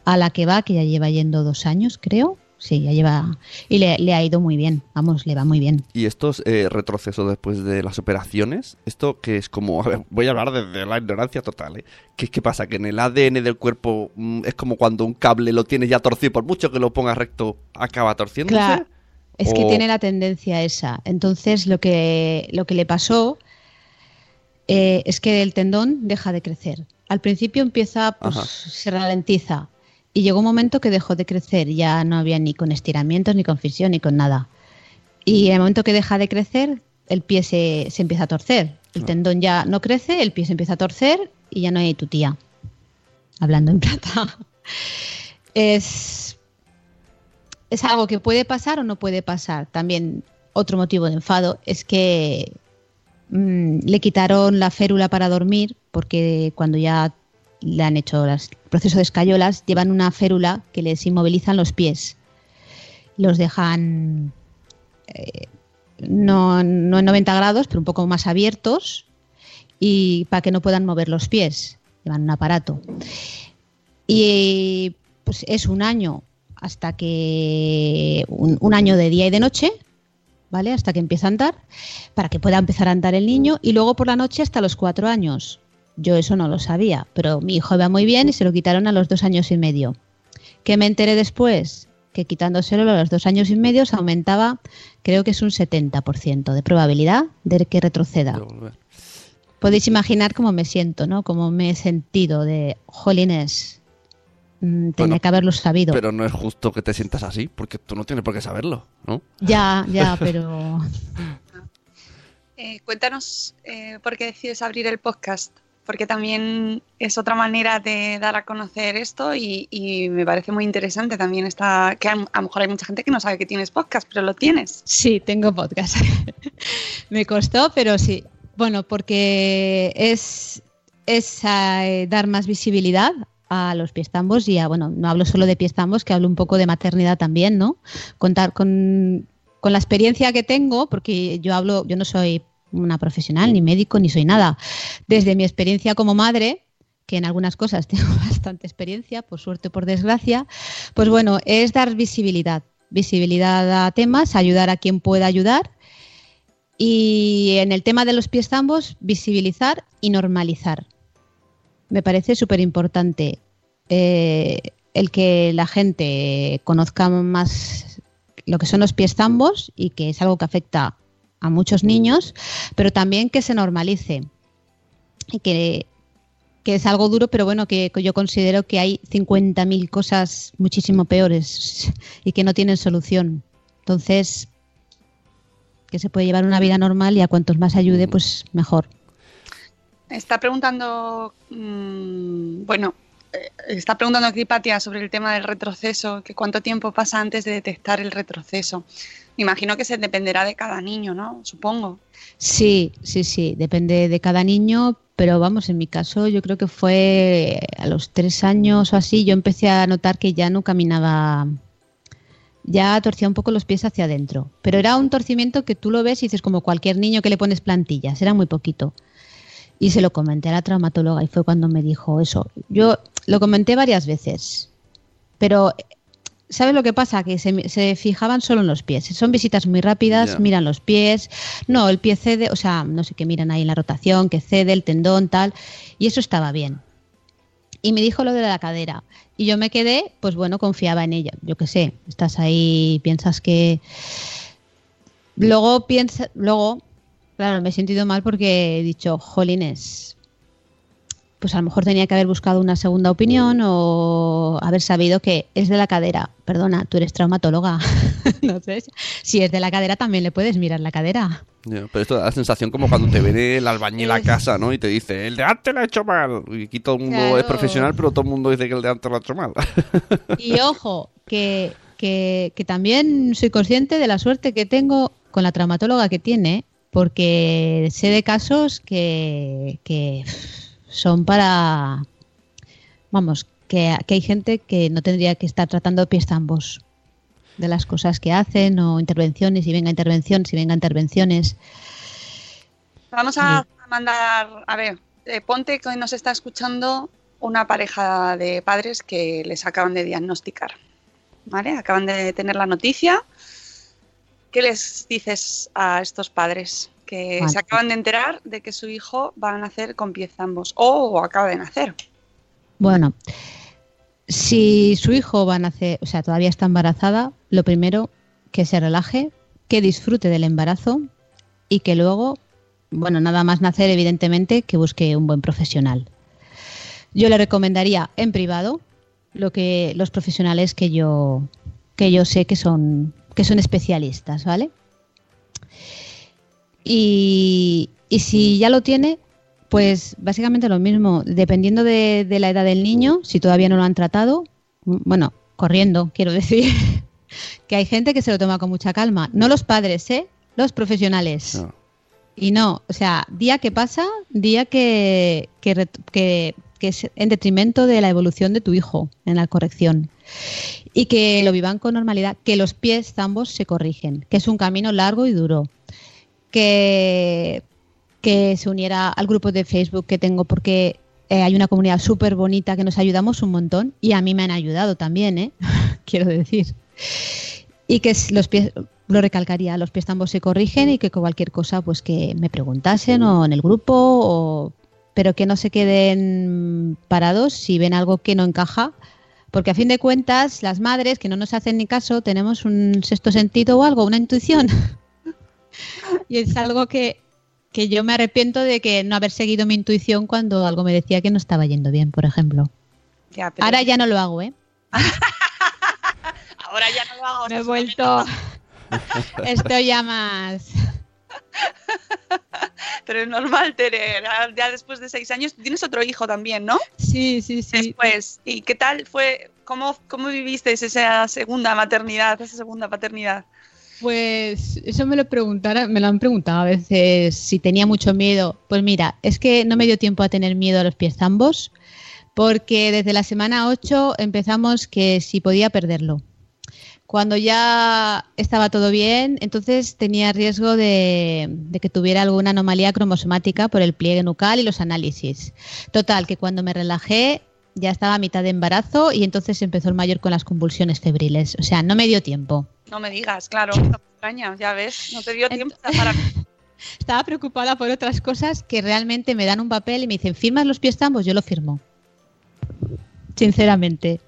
S5: a la que va, que ya lleva yendo dos años, creo. Sí, ya lleva. Y le, le ha ido muy bien. Vamos, le va muy bien.
S4: Y estos eh, retrocesos después de las operaciones, esto que es como, a ver, voy a hablar desde la ignorancia total, ¿eh? ¿Qué, qué pasa? Que en el ADN del cuerpo mm, es como cuando un cable lo tienes ya torcido, por mucho que lo pongas recto, acaba torciéndose.
S5: Claro. Es que
S4: O-
S5: tiene la tendencia esa. Entonces, lo que, lo que le pasó eh, es que el tendón deja de crecer. Al principio empieza, pues
S4: Ajá.
S5: se ralentiza. Y llegó un momento que dejó de crecer. Ya no había ni con estiramientos, ni con fisión, ni con nada. Y en el momento que deja de crecer, el pie se, se empieza a torcer. El tendón ya no crece, el pie se empieza a torcer y ya no hay tu tía. Hablando en plata. Es, es algo que puede pasar o no puede pasar. También otro motivo de enfado es que mm, le quitaron la férula para dormir porque cuando ya le han hecho el proceso de escayolas llevan una férula que les inmovilizan los pies. Los dejan eh, no, no en 90 grados, pero un poco más abiertos y para que no puedan mover los pies. Llevan un aparato. Y pues es un año hasta que un, un año de día y de noche, ¿vale? Hasta que empieza a andar, para que pueda empezar a andar el niño y luego por la noche hasta los cuatro años. Yo eso no lo sabía, pero mi hijo iba muy bien y se lo quitaron a los dos años y medio. ¿Qué me enteré después? Que quitándoselo a los dos años y medio se aumentaba, creo que es un 70% de probabilidad de que retroceda. Podéis imaginar cómo me siento, ¿no? Cómo me he sentido de jolines. mm, tenía
S4: Bueno,
S5: que haberlo sabido.
S4: Pero no es justo que te sientas así, porque tú no tienes por qué saberlo, ¿no?
S5: Ya, ya, pero
S3: eh, cuéntanos eh, por qué decides abrir el podcast. Porque también es otra manera de dar a conocer esto y, me parece muy interesante también está que a, a lo mejor hay mucha gente que no sabe que tienes podcast, pero lo tienes.
S5: sí, tengo podcast. me costó, pero sí. Bueno, porque es, es eh, dar más visibilidad a los piestambos y a, bueno, no hablo solo de piestambos, que hablo un poco de maternidad también, ¿no? Contar con, con la experiencia que tengo, porque yo hablo, yo no soy una profesional, ni médico, ni soy nada. Desde mi experiencia como madre, que en algunas cosas tengo bastante experiencia, por suerte o por desgracia, pues bueno, es dar visibilidad, visibilidad a temas, ayudar a quien pueda ayudar. Y en el tema de los piestambos, visibilizar y normalizar. Me parece súper importante eh, el que la gente conozca más lo que son los piestambos y que es algo que afecta a muchos niños, pero también que se normalice que, que es algo duro, pero bueno, que yo considero que hay 50.000 cosas muchísimo peores y que no tienen solución. Entonces, que se puede llevar una vida normal y a cuantos más ayude, pues mejor.
S3: Está preguntando, mmm, bueno, eh, está preguntando Cripatia sobre el tema del retroceso, que cuánto tiempo pasa antes de detectar el retroceso. Imagino que se dependerá de cada niño, ¿no? Supongo.
S5: Sí, sí, sí, depende de cada niño, pero vamos, en mi caso yo creo que fue a los tres años o así, yo empecé a notar que ya no caminaba, ya torcía un poco los pies hacia adentro, pero era un torcimiento que tú lo ves y dices como cualquier niño que le pones plantillas, era muy poquito. Y se lo comenté a la traumatóloga y fue cuando me dijo eso. Yo lo comenté varias veces, pero ¿sabes lo que pasa? Que se, se, fijaban solo en los pies. Son visitas muy rápidas, miran los pies. No, el pie cede, o sea, no sé qué miran ahí en la rotación, que cede, el tendón, tal. Y eso estaba bien. Y me dijo lo de la cadera. Y yo me quedé, pues bueno, confiaba en ella. Yo qué sé, estás ahí, piensas que. Luego piensa, luego, claro, me he sentido mal porque he dicho, jolines, pues a lo mejor tenía que haber buscado una segunda opinión o haber sabido que es de la cadera. Perdona, tú eres traumatóloga. no sé. Si es de la cadera, también le puedes mirar la cadera.
S4: Pero esto da la sensación como cuando te viene el albañil a casa, ¿no? Y te dice, el de antes lo ha hecho mal. Y aquí todo el mundo
S5: Claro.
S4: es profesional, pero todo el mundo dice que el de antes lo ha hecho mal.
S5: Y ojo, que, que, que también soy consciente de la suerte que tengo con la traumatóloga que tiene, porque sé de casos que, que son para. Vamos, que, que hay gente que no tendría que estar tratando pies ambos de las cosas que hacen o intervenciones, y venga intervención, si venga intervenciones.
S3: Vamos a, a mandar, a ver, eh, ponte que nos está escuchando una pareja de padres que les acaban de diagnosticar, ¿vale? Acaban de tener la noticia. ¿Qué les dices a estos padres que
S5: Vale.
S3: se acaban de enterar de que su hijo va a nacer con pies ambos o acaba de nacer?
S5: Bueno, si su hijo va a nacer, o sea, todavía está embarazada, lo primero, que se relaje, que disfrute del embarazo y que luego, bueno, nada más nacer, evidentemente, que busque un buen profesional. Yo le recomendaría en privado lo que los profesionales que yo que yo sé que son que son especialistas, ¿vale? Y, y si ya lo tiene, pues básicamente lo mismo, dependiendo de, de la edad del niño, si todavía no lo han tratado, mm, bueno, corriendo, quiero decir, que hay gente que se lo toma con mucha calma, no los padres, ¿eh? Los profesionales.
S4: No.
S5: Y no, o sea, día que pasa, día que, que, que- que es en detrimento de la evolución de tu hijo en la corrección. Y que lo vivan con normalidad, que los pies ambos se corrigen, que es un camino largo y duro. Que, que se uniera al grupo de Facebook que tengo porque eh, hay una comunidad súper bonita que nos ayudamos un montón y a mí me han ayudado también, ¿eh? quiero decir. Y que los pies, lo recalcaría, los pies ambos se corrigen y que cualquier cosa pues que me preguntasen o en el grupo o pero que no se queden parados si ven algo que no encaja porque a fin de cuentas las madres que no nos hacen ni caso tenemos un sexto sentido o algo, una intuición y es algo que, que yo me arrepiento de que no haber seguido mi intuición cuando algo me decía que no estaba yendo bien, por ejemplo.
S3: Ya, pero
S5: Ahora ya no lo hago, ¿eh?
S3: ahora ya no lo hago.
S5: Me he vuelto... Estoy ya más...
S3: Pero es normal, Tere. Ya- Ya después de seis años, tienes otro hijo también, ¿no?
S5: Sí, sí, sí.
S3: Después. ¿Y qué tal fue? ¿Cómo, cómo vivisteis esa segunda maternidad, esa segunda paternidad?
S5: Pues eso me lo preguntaron, me lo han preguntado a veces si tenía mucho miedo. Pues mira, es que no me dio tiempo a tener miedo a los pies ambos, porque desde la semana 8 empezamos que si podía perderlo. Cuando ya estaba todo bien, entonces tenía riesgo de, de que tuviera alguna anomalía cromosomática por el pliegue nucal y los análisis. Total, que cuando me relajé ya estaba a mitad de embarazo y entonces empezó el mayor con las convulsiones febriles. O sea, no me dio tiempo.
S3: No me digas, claro. Extraña, ya ves. No te dio tiempo para...
S5: Estaba preocupada por otras cosas que realmente me dan un papel y me dicen, ¿firmas los pies ambos? Yo lo firmo. Sinceramente.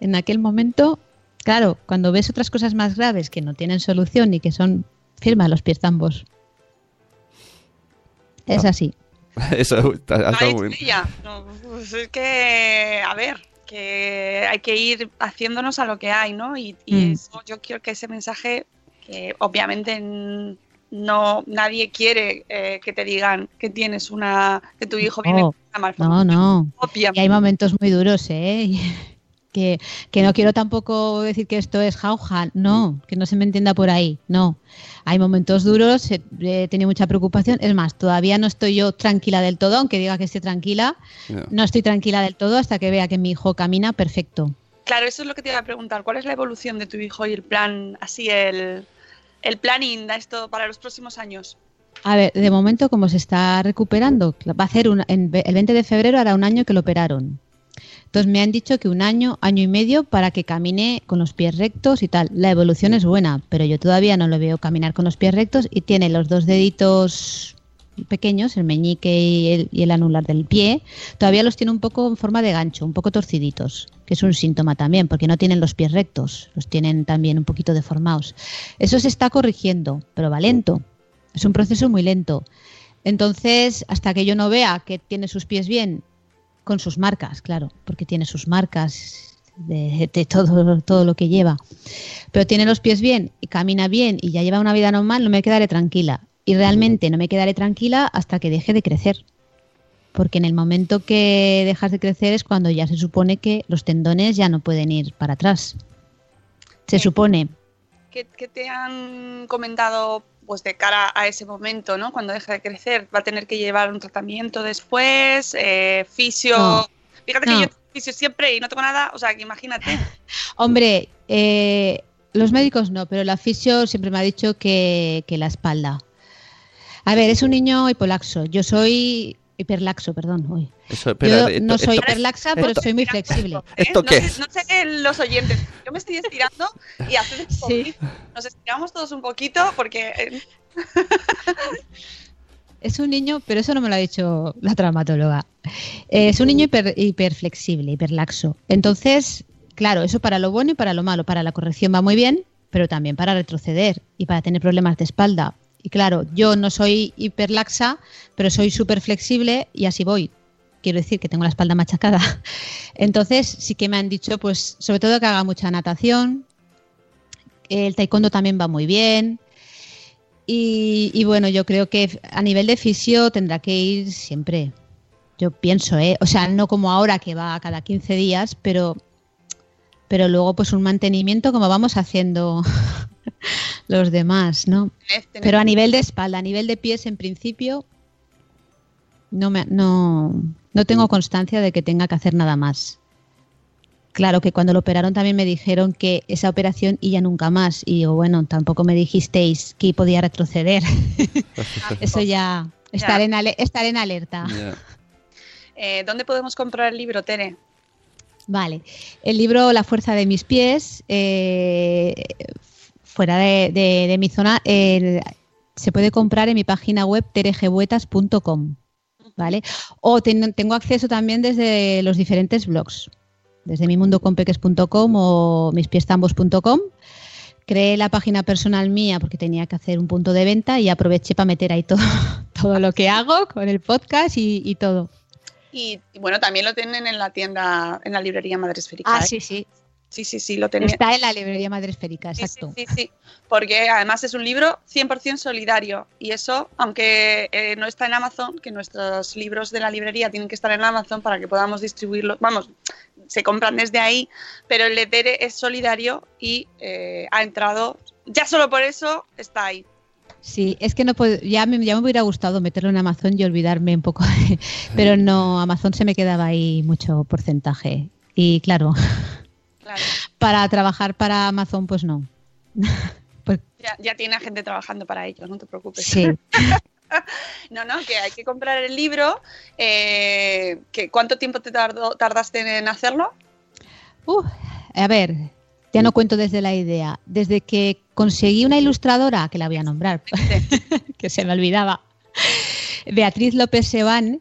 S5: En aquel momento, claro, cuando ves otras cosas más graves que no tienen solución y que son, firma los pies ambos. Es así.
S4: Eso está, está muy bien.
S3: estrella. No, pues es que, a ver, que hay que ir haciéndonos a lo que hay, ¿no? Y, y
S5: Mm.
S3: eso, yo quiero que ese mensaje, que obviamente no nadie quiere eh, que te digan que tienes una, que tu hijo viene
S5: No,
S3: con una
S5: No,
S3: malformación.
S5: no.
S3: Obviamente.
S5: Y hay momentos muy duros, ¿eh? Que, que no quiero tampoco decir que esto es jauja, no, que no se me entienda por ahí, no. Hay momentos duros, he, he tenido mucha preocupación, es más, todavía no estoy yo tranquila del todo, aunque diga que estoy tranquila, no estoy tranquila del todo hasta que vea que mi hijo camina perfecto.
S3: Claro, eso es lo que te iba a preguntar. ¿Cuál es la evolución de tu hijo y el plan, así el, el planning de esto para los próximos años?
S5: A ver, de momento, como se está recuperando, va a hacer un- en el 20 de febrero hará un año que lo operaron. Entonces me han dicho que un año, año y medio para que camine con los pies rectos y tal. La evolución es buena, pero yo todavía no lo veo caminar con los pies rectos y tiene los dos deditos pequeños, el meñique y el, y el anular del pie, todavía los tiene un poco en forma de gancho, un poco torciditos, que es un síntoma también, porque no tienen los pies rectos, los tienen también un poquito deformados. Eso se está corrigiendo, pero va lento. Es un proceso muy lento. Entonces, hasta que yo no vea que tiene sus pies bien con sus marcas, claro, porque tiene sus marcas de, de todo, todo lo que lleva. Pero tiene los pies bien y camina bien y ya lleva una vida normal, no me quedaré tranquila. Y realmente no me quedaré tranquila hasta que deje de crecer. Porque en el momento que dejas de crecer es cuando ya se supone que los tendones ya no pueden ir para atrás. Se
S3: Eh,
S5: supone.
S3: ¿Qué, qué te han comentado pues de cara a ese momento, ¿no? Cuando deja de crecer, va a tener que llevar un tratamiento después, eh, fisio.
S5: No.
S3: Fíjate
S5: No.
S3: que yo tengo fisio siempre y no tengo nada, o sea, que imagínate.
S5: Hombre, eh, los médicos no, pero la fisio siempre me ha dicho que, que la espalda. A ver, es un niño hipolaxo. Yo soy hiperlaxo, perdón. uy.
S4: Eso,
S5: Yo
S4: espera, esto-
S5: no soy
S4: esto-
S5: hiperlaxa, pero
S4: esto-
S5: soy muy flexible.
S3: ¿eh?
S4: ¿Esto
S3: no
S4: qué
S3: sé,
S4: es?
S3: No sé los oyentes. Yo me estoy estirando y haces un
S5: Sí.
S3: Nos estiramos todos un poquito porque eh,
S5: Es un niño, pero eso no me lo ha dicho la traumatóloga. Eh, es un niño hiper, hiperflexible, hiperlaxo. Entonces, claro, eso para lo bueno y para lo malo. Para la corrección va muy bien, pero también para retroceder y para tener problemas de espalda. Y claro, yo no soy hiperlaxa, pero soy súper flexible y así voy. Quiero decir que tengo la espalda machacada. Entonces, sí que me han dicho, pues, sobre todo que haga mucha natación. El taekwondo también va muy bien. Y, y bueno, yo creo que a nivel de fisio tendrá que ir siempre. Yo pienso, ¿eh? O sea, no como ahora que va cada 15 días, pero, pero luego pues un mantenimiento como vamos haciendo los demás, ¿no? Pero a nivel de espalda, a nivel de pies, en principio, no, me, no, no tengo constancia de que tenga que hacer nada más. Claro que cuando lo operaron también me dijeron que esa operación y ya nunca más. Y digo, bueno, tampoco me dijisteis que podía retroceder. Eso ya, estaré en, en alerta.
S3: Eh, ¿Dónde podemos comprar el libro, Tere?
S5: Vale. El libro La fuerza de mis pies, eh, fuera de, mi zona, eh, se puede comprar en mi página web terejebuetas.com. ¿Vale? O ten- tengo acceso también desde los diferentes blogs, desde mimundocompeques.com o mispiestambos.com. Creé la página personal mía porque tenía que hacer un punto de venta y aproveché para meter ahí todo, todo lo que hago con el podcast y todo.
S3: Y, y bueno, también lo tienen en la tienda, en la librería Madre Esférica.
S5: Ah,
S3: ¿eh?
S5: sí, sí.
S3: sí, sí, sí, lo tienen.
S5: Está en la librería Madre Esférica,
S3: Sí,
S5: exacto.
S3: Sí, sí, sí, porque además es un libro 100% solidario y eso, aunque eh, no está en Amazon, que nuestros libros de la librería tienen que estar en Amazon para que podamos distribuirlos, vamos, se compran desde ahí, pero el de Tere es solidario y eh, ha entrado, ya solo por eso está ahí.
S5: Sí, es que no puedo, ya me, ya me hubiera gustado meterlo en Amazon y olvidarme un poco, de- pero no, Amazon se me quedaba ahí mucho porcentaje. Y claro,
S3: Claro,
S5: para trabajar para Amazon, pues no. Pues
S3: ya, ya tiene gente trabajando para ello, no te preocupes.
S5: sí.
S3: No, no, que hay que comprar el libro. eh, que ¿Cuánto tiempo te tardó- tardaste en hacerlo?
S5: Uh, a ver, ya no cuento desde la idea. Desde que conseguí una ilustradora, que la voy a nombrar, que se me olvidaba, Beatriz López Sebane,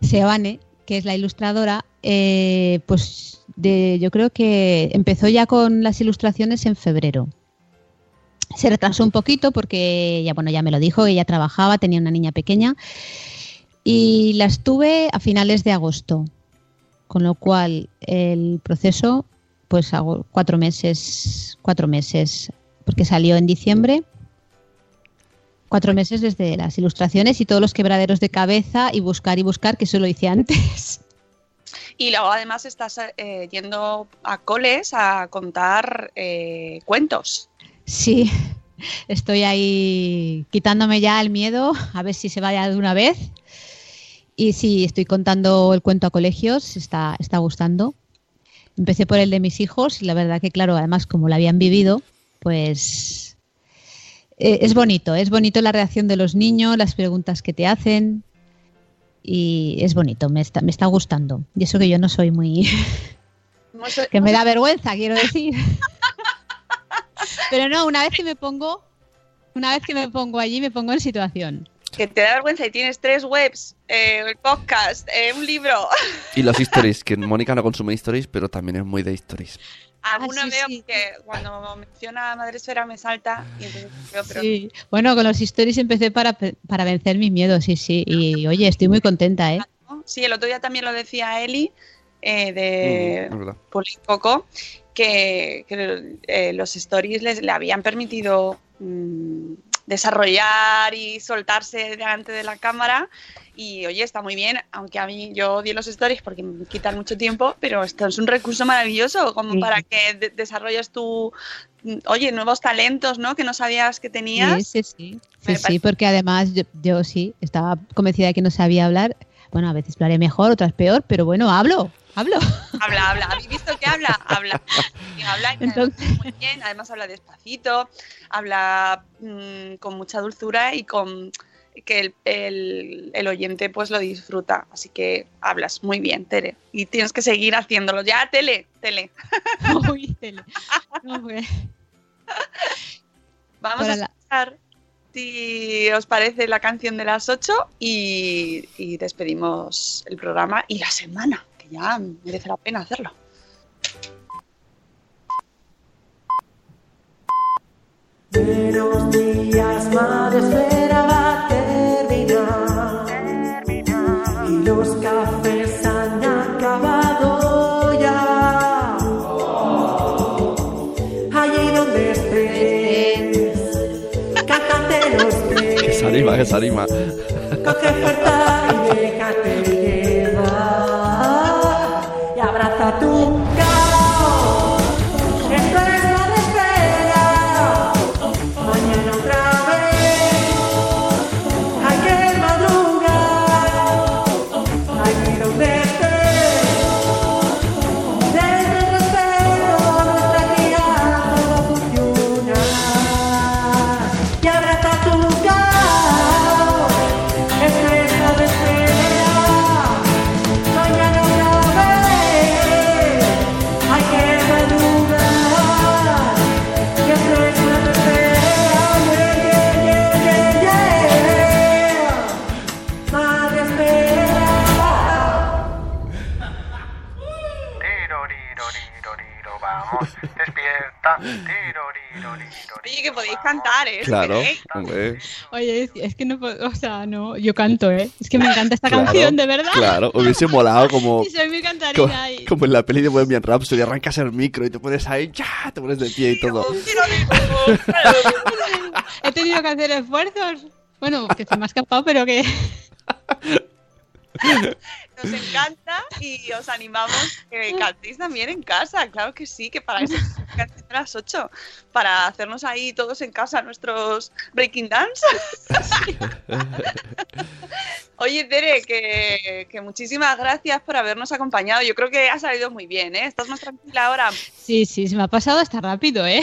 S5: Sebane que es la ilustradora, eh, pues de, yo creo que empezó ya con las ilustraciones en febrero. Se retrasó un poquito porque ya bueno ya me lo dijo, ella trabajaba, tenía una niña pequeña y las tuve a finales de agosto, con lo cual el proceso pues hago cuatro meses, cuatro meses, porque salió en diciembre. Cuatro meses desde las ilustraciones y todos los quebraderos de cabeza y buscar y buscar, que eso lo hice antes.
S3: Y luego además estás eh, yendo a coles a contar eh, cuentos.
S5: Sí, estoy ahí quitándome ya el miedo, a ver si se vaya de una vez. Y sí, estoy contando el cuento a colegios, está, está gustando. Empecé por el de mis hijos y la verdad que, claro, además como lo habían vivido, pues eh, es bonito, es bonito la reacción de los niños, las preguntas que te hacen y es bonito, me está, me está gustando. Y eso que yo no soy muy... Que me da vergüenza, quiero decir. Pero no, una vez que me pongo, una vez que me pongo allí, me pongo en situación.
S3: Que te da vergüenza y tienes tres webs, eh, el podcast, eh, un libro.
S4: Y los stories, que Mónica no consume stories, pero también es muy de stories.
S3: Alguno
S5: sí,
S3: veo
S5: sí.
S3: que cuando menciona Madre Esfera me salta y entonces veo, pero
S5: Sí. Bueno, con los stories empecé para, para vencer mis miedos, sí, sí. Y oye, estoy muy contenta, ¿eh?
S3: ¿no? Sí, el otro día también lo decía Eli eh, de
S4: Mm.
S3: Policoco, que, que, eh, los stories les, le habían permitido mm, desarrollar y soltarse delante de la cámara. Y oye, está muy bien, aunque a mí yo odio los stories porque me quitan mucho tiempo, pero esto es un recurso maravilloso como
S5: Sí.
S3: para que de- desarrolles tu, oye, nuevos talentos, ¿no? Que no sabías que tenías.
S5: Sí, sí, sí. Sí, porque además yo, yo sí estaba convencida de que no sabía hablar. Bueno, a veces lo haré mejor, otras peor, pero bueno, hablo, hablo.
S3: Habla, habla. ¿Habéis visto que habla? Habla. Y habla
S5: Entonces-
S3: muy bien. Además habla despacito, habla mm, con mucha dulzura y con que el, el- el oyente pues lo disfruta. Así que hablas muy bien, Tere. Y tienes que seguir haciéndolo. Ya, Tele, Tele.
S5: Uy, tele. No, pues,
S3: Vamos
S5: Para
S3: a
S5: la-
S3: escuchar, si os parece, la canción de las 8 y, y despedimos el programa y la semana, ya merece la pena hacerlo.
S6: Buenos días, madre espera va a terminar. Y los cafés han acabado ya. Allí donde estés, cántate los
S4: Que se anima, que se anima.
S3: 都 cantar, ¿eh?
S4: Claro, hombre.
S5: Oye, es, es que no puedo, o sea, no, yo canto, ¿eh? Es que me encanta esta
S4: Claro,
S5: canción, de verdad.
S4: Claro, hubiese molado como,
S5: Y soy muy
S4: como,
S5: y...
S4: como en la peli de Bohemian Rhapsody, arrancas el micro y te pones ahí, ya, te pones de pie y todo.
S5: He tenido que hacer esfuerzos. Bueno, que se me ha escapado, pero que...
S3: Nos encanta y os animamos que cantéis también en casa. Claro que sí, que para eso cantéis a las 8. Para hacernos ahí todos en casa nuestros breaking dance. Oye, Tere, que, que muchísimas gracias por habernos acompañado. Yo creo que ha salido muy bien, ¿eh? ¿Estás más tranquila ahora?
S5: Sí, sí, se me ha pasado hasta rápido, ¿eh?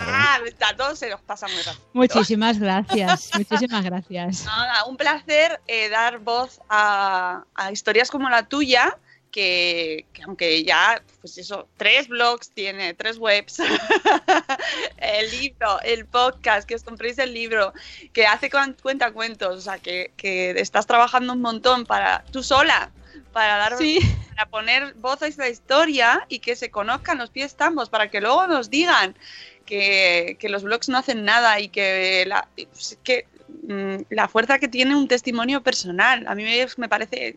S3: Ah, a todos se nos pasa muy rápido.
S5: Muchísimas gracias, muchísimas gracias.
S3: Nada, un placer eh, dar voz a, a historias como la tuya, que, que aunque ya, pues eso, tres blogs tiene, tres webs, el libro, el podcast, que os compréis el libro, que hace cuan- cuentacuentos, o sea, que, que estás trabajando un montón para tú sola, para dar
S5: Sí,
S3: para poner voz a esta historia y que se conozcan los pies tambos, para que luego nos digan que, que los blogs no hacen nada y que la, pues, que, mm, la fuerza que tiene un testimonio personal. A mí me, me parece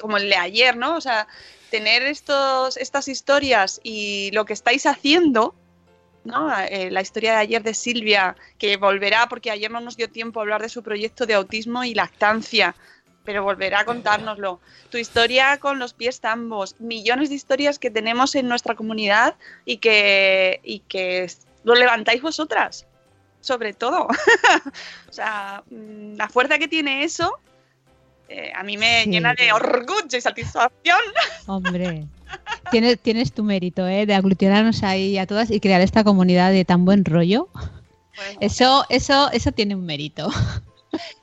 S3: como el de ayer, ¿no? O sea, tener estos, estas historias y lo que estáis haciendo, ¿no? Eh, la historia de ayer de Silvia, que volverá, porque ayer no nos dio tiempo a hablar de su proyecto de autismo y lactancia, pero volverá a contárnoslo. Tu historia con los pies tambos, millones de historias que tenemos en nuestra comunidad y que, y que lo levantáis vosotras, sobre todo. o sea, mm, la fuerza que tiene eso, eh, a mí me
S5: Sí.
S3: llena de orgullo y satisfacción.
S5: hombre. Tienes, tienes tu mérito, ¿eh? De aglutinarnos ahí a todas y crear esta comunidad de tan buen rollo.
S3: Bueno,
S5: Eso, eso, eso tiene un mérito.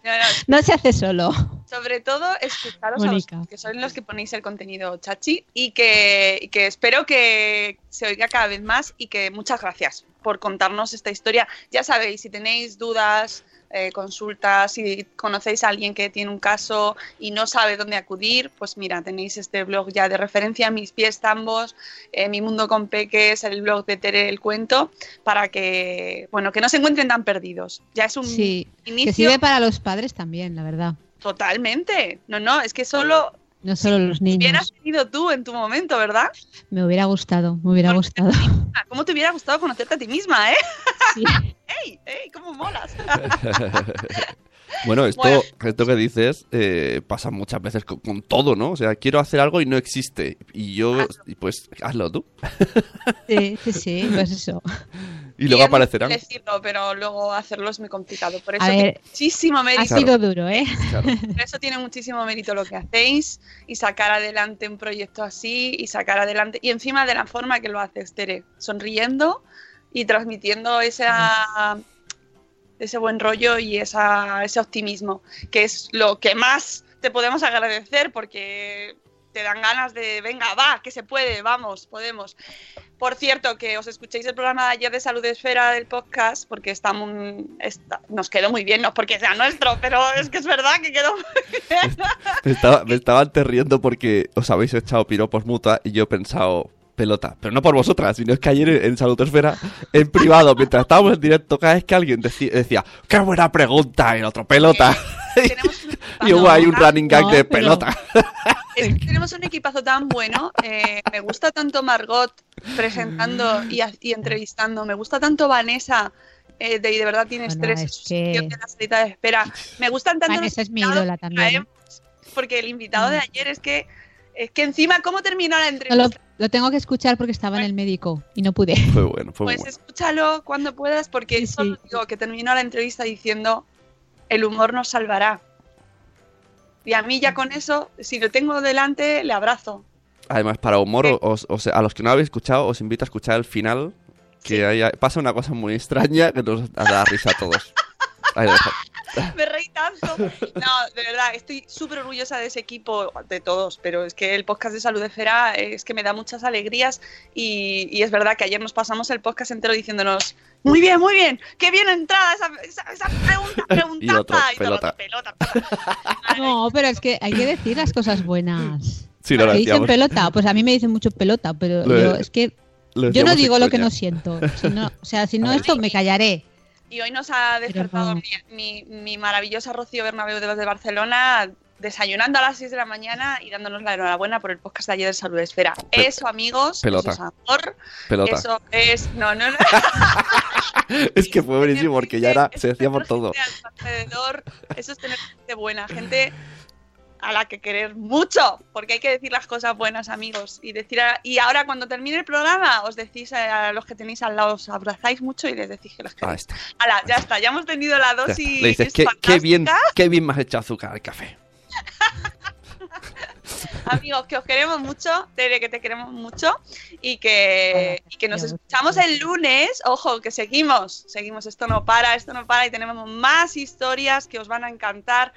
S3: no, no,
S5: No se hace solo.
S3: Sobre todo escucharos a vosotros, que sois los que ponéis el contenido chachi y que, y que espero que se oiga cada vez más y que muchas gracias por contarnos esta historia. Ya sabéis, si tenéis dudas, eh, consultas, si conocéis a alguien que tiene un caso y no sabe dónde acudir, pues mira, tenéis este blog ya de referencia, Mis pies tambos, eh, Mi mundo con peques, el blog de Tere el cuento, para que, bueno, que no se encuentren tan perdidos. Ya es un
S5: Sí,
S3: inicio
S5: que sirve para los padres también, la verdad.
S3: Totalmente. No, no, es que solo
S5: No solo los niños.
S3: Hubieras tenido tú en tu momento, ¿verdad?
S5: Me hubiera gustado, me hubiera gustado.
S3: ¿Cómo te hubiera gustado conocerte a ti misma, eh?
S5: Sí.
S3: ¡Ey! ¡Ey! ¿Cómo molas?
S4: Bueno, esto,
S3: Bueno.
S4: esto que dices eh, pasa muchas veces con, con todo, ¿no? O sea, quiero hacer algo y no existe. Y yo, y pues, hazlo tú.
S5: Sí, sí, sí, pues eso.
S4: Y luego aparecerán.
S3: decirlo, pero luego hacerlo es muy complicado. Por eso
S5: A
S3: tiene
S5: ver,
S3: muchísimo
S5: Ha
S3: mérito.
S5: sido duro, ¿eh?
S4: Claro.
S3: Por eso tiene muchísimo mérito lo que hacéis y sacar adelante un proyecto así y sacar adelante. Y encima de la forma que lo haces, Tere, sonriendo y transmitiendo esa, ese buen rollo y esa, ese optimismo, que es lo que más te podemos agradecer porque te dan ganas de, venga, va, que se puede, vamos, podemos. Por cierto, que os escuchéis el programa de ayer de Salud Esfera del podcast, porque está muy- nos quedó muy bien, no porque sea nuestro, pero es que es verdad que quedó muy bien.
S4: Me estaba, me porque os habéis echado piropos mutua y yo he pensado pelota. Pero no por vosotras, sino es que ayer en Salutosfera, en privado, mientras estábamos en directo, cada vez que alguien decía, ¡qué buena pregunta! Y el otro, pelota.
S3: Un
S4: y hubo ahí un running gag
S5: No,
S4: de
S5: pero-
S4: pelota.
S3: Es que tenemos un equipazo tan bueno. eh, me gusta tanto Margot presentando y, a- y entrevistando. Me gusta tanto Vanessa. eh, de, y de verdad tiene
S5: Bueno,
S3: estrés en
S5: es
S3: su
S5: que-
S3: de la salita de espera. Me gustan tanto
S5: Vanessa
S3: los
S5: es mi
S3: invitados
S5: ídola también, ¿eh?
S3: traemos, Porque el invitado de ayer es que es que encima cómo terminó la
S5: No,
S3: entrevista.
S5: Lo, lo tengo que escuchar porque estaba en el médico y no pude.
S4: Fue bueno, fue
S3: Pues
S4: bueno.
S3: escúchalo cuando puedas, porque
S5: Sí,
S3: solo
S5: sí.
S3: digo que terminó la entrevista diciendo el humor nos salvará. Y a mí ya con eso, si lo tengo delante, le abrazo.
S4: Además, para humor, os- os- a los que no habéis escuchado, os invito a escuchar el final, que pasa una cosa muy extraña que nos da risa a todos. Ahí lo dejo.
S3: Me reí tanto. No, de verdad, estoy súper orgullosa de ese equipo, de todos, pero es que el podcast de Salud de Fera es que me da muchas alegrías y, y es verdad que ayer nos pasamos el podcast entero diciéndonos, muy bien, muy bien, qué bien entrada esa, esa, esa pregunta, preguntaza.
S4: Y otro,
S3: todo el
S4: pelota.
S3: rato, pelota, pelota.
S5: No, pero es que hay que decir las cosas buenas.
S4: Sí,
S5: ¿Te dicen pelota? Pues a mí me dicen mucho pelota, pero yo es que yo no digo lo que no siento. Si no, o sea, si no esto me callaré.
S3: Y hoy nos ha despertado mi, mi, mi maravillosa Rocío Bernabéu de, de Barcelona desayunando a las 6 de la mañana y dándonos la enhorabuena por el podcast de ayer de Salud Esfera.
S4: Pe-
S3: Eso, amigos,
S4: pelota.
S3: eso es amor,
S4: Pelota.
S3: eso es... No, no, no.
S4: Es que fue buenísimo porque ya era, se decía por todo.
S3: eso es tener gente buena, gente a la que querer mucho, porque hay que decir las cosas buenas, amigos. Y decir a- y ahora cuando termine el programa, os decís a, los que tenéis al lado, os abrazáis mucho y les decís que los
S4: Ahí
S3: queréis. ya está, ya hemos tenido la dosis.
S4: Le dices, qué, qué bien,
S3: fantástica".
S4: qué bien me has echado azúcar al café.
S3: Amigos, que os queremos mucho, Tere, que te queremos mucho y que, y que nos escuchamos el lunes. Ojo, que seguimos, seguimos, esto no para, esto no para y tenemos más historias que os van a encantar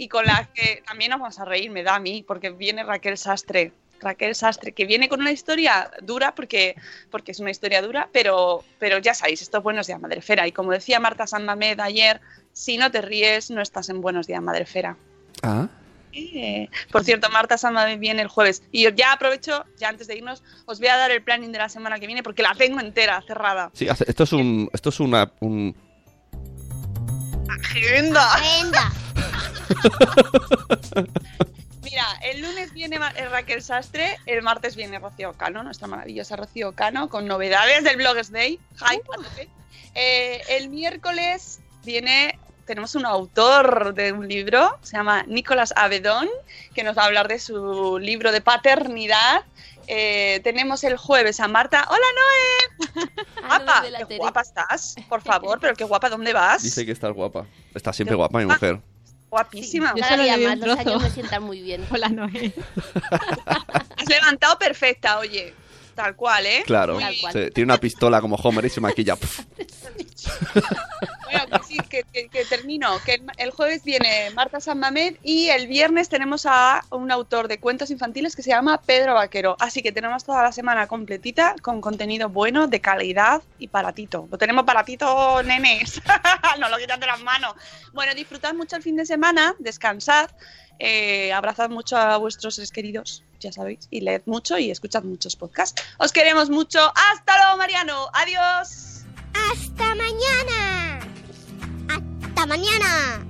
S3: y con las que también nos vamos a reír, me da a mí, porque viene Raquel Sastre. Raquel Sastre, que viene con una historia dura, porque, porque es una historia dura, pero, pero ya sabéis, esto es Buenos Días Madrefera. Y como decía Marta San Mamed ayer, si no te ríes, no estás en Buenos Días Madrefera.
S4: Ah,
S3: Eh, Por cierto, Marta Samba viene el jueves. Y ya aprovecho, ya antes de irnos, os voy a dar el planning de la semana que viene porque la tengo entera, cerrada.
S4: sí, esto es un, esto es una, un,
S3: ¡Agenda!
S2: Venga.
S3: Mira, el lunes viene eh, Raquel Sastre, el martes viene Rocío Cano, nuestra maravillosa Rocío Cano, con novedades del Bloggers Day. A tope. Eh, el miércoles viene, tenemos un autor de un libro, se llama Nicolás Avedón, que nos va a hablar de su libro de paternidad. Eh, tenemos el jueves a Marta. ¡Hola, Noé! Guapa, qué guapa estás, por favor, pero qué guapa, ¿dónde vas?
S4: dice que estás guapa. Está siempre guapa, mi mujer.
S3: Guapísima.
S5: Yo
S7: Cada día más, los años me sientan muy bien.
S5: Hola, Noé.
S3: Has levantado perfecta, oye. Tal cual, ¿eh?
S4: Claro,
S7: Tal cual.
S4: se- tiene una pistola como Homer y se maquilla.
S3: Bueno, que sí, que, que- que termino. Que el, el jueves viene Marta San Mamed y el viernes tenemos a un autor de cuentos infantiles que se llama Pedro Vaquero. Así que tenemos toda la semana completita con contenido bueno, de calidad y baratito. Lo tenemos baratito, nenes. no lo quitan de las manos. Bueno, disfrutad mucho el fin de semana, descansad, eh, abrazad mucho a vuestros seres queridos, ya sabéis, y leed mucho y escuchad muchos podcasts. Os queremos mucho. Hasta luego, Mariano. Adiós.
S2: Hasta mañana. Hasta mañana.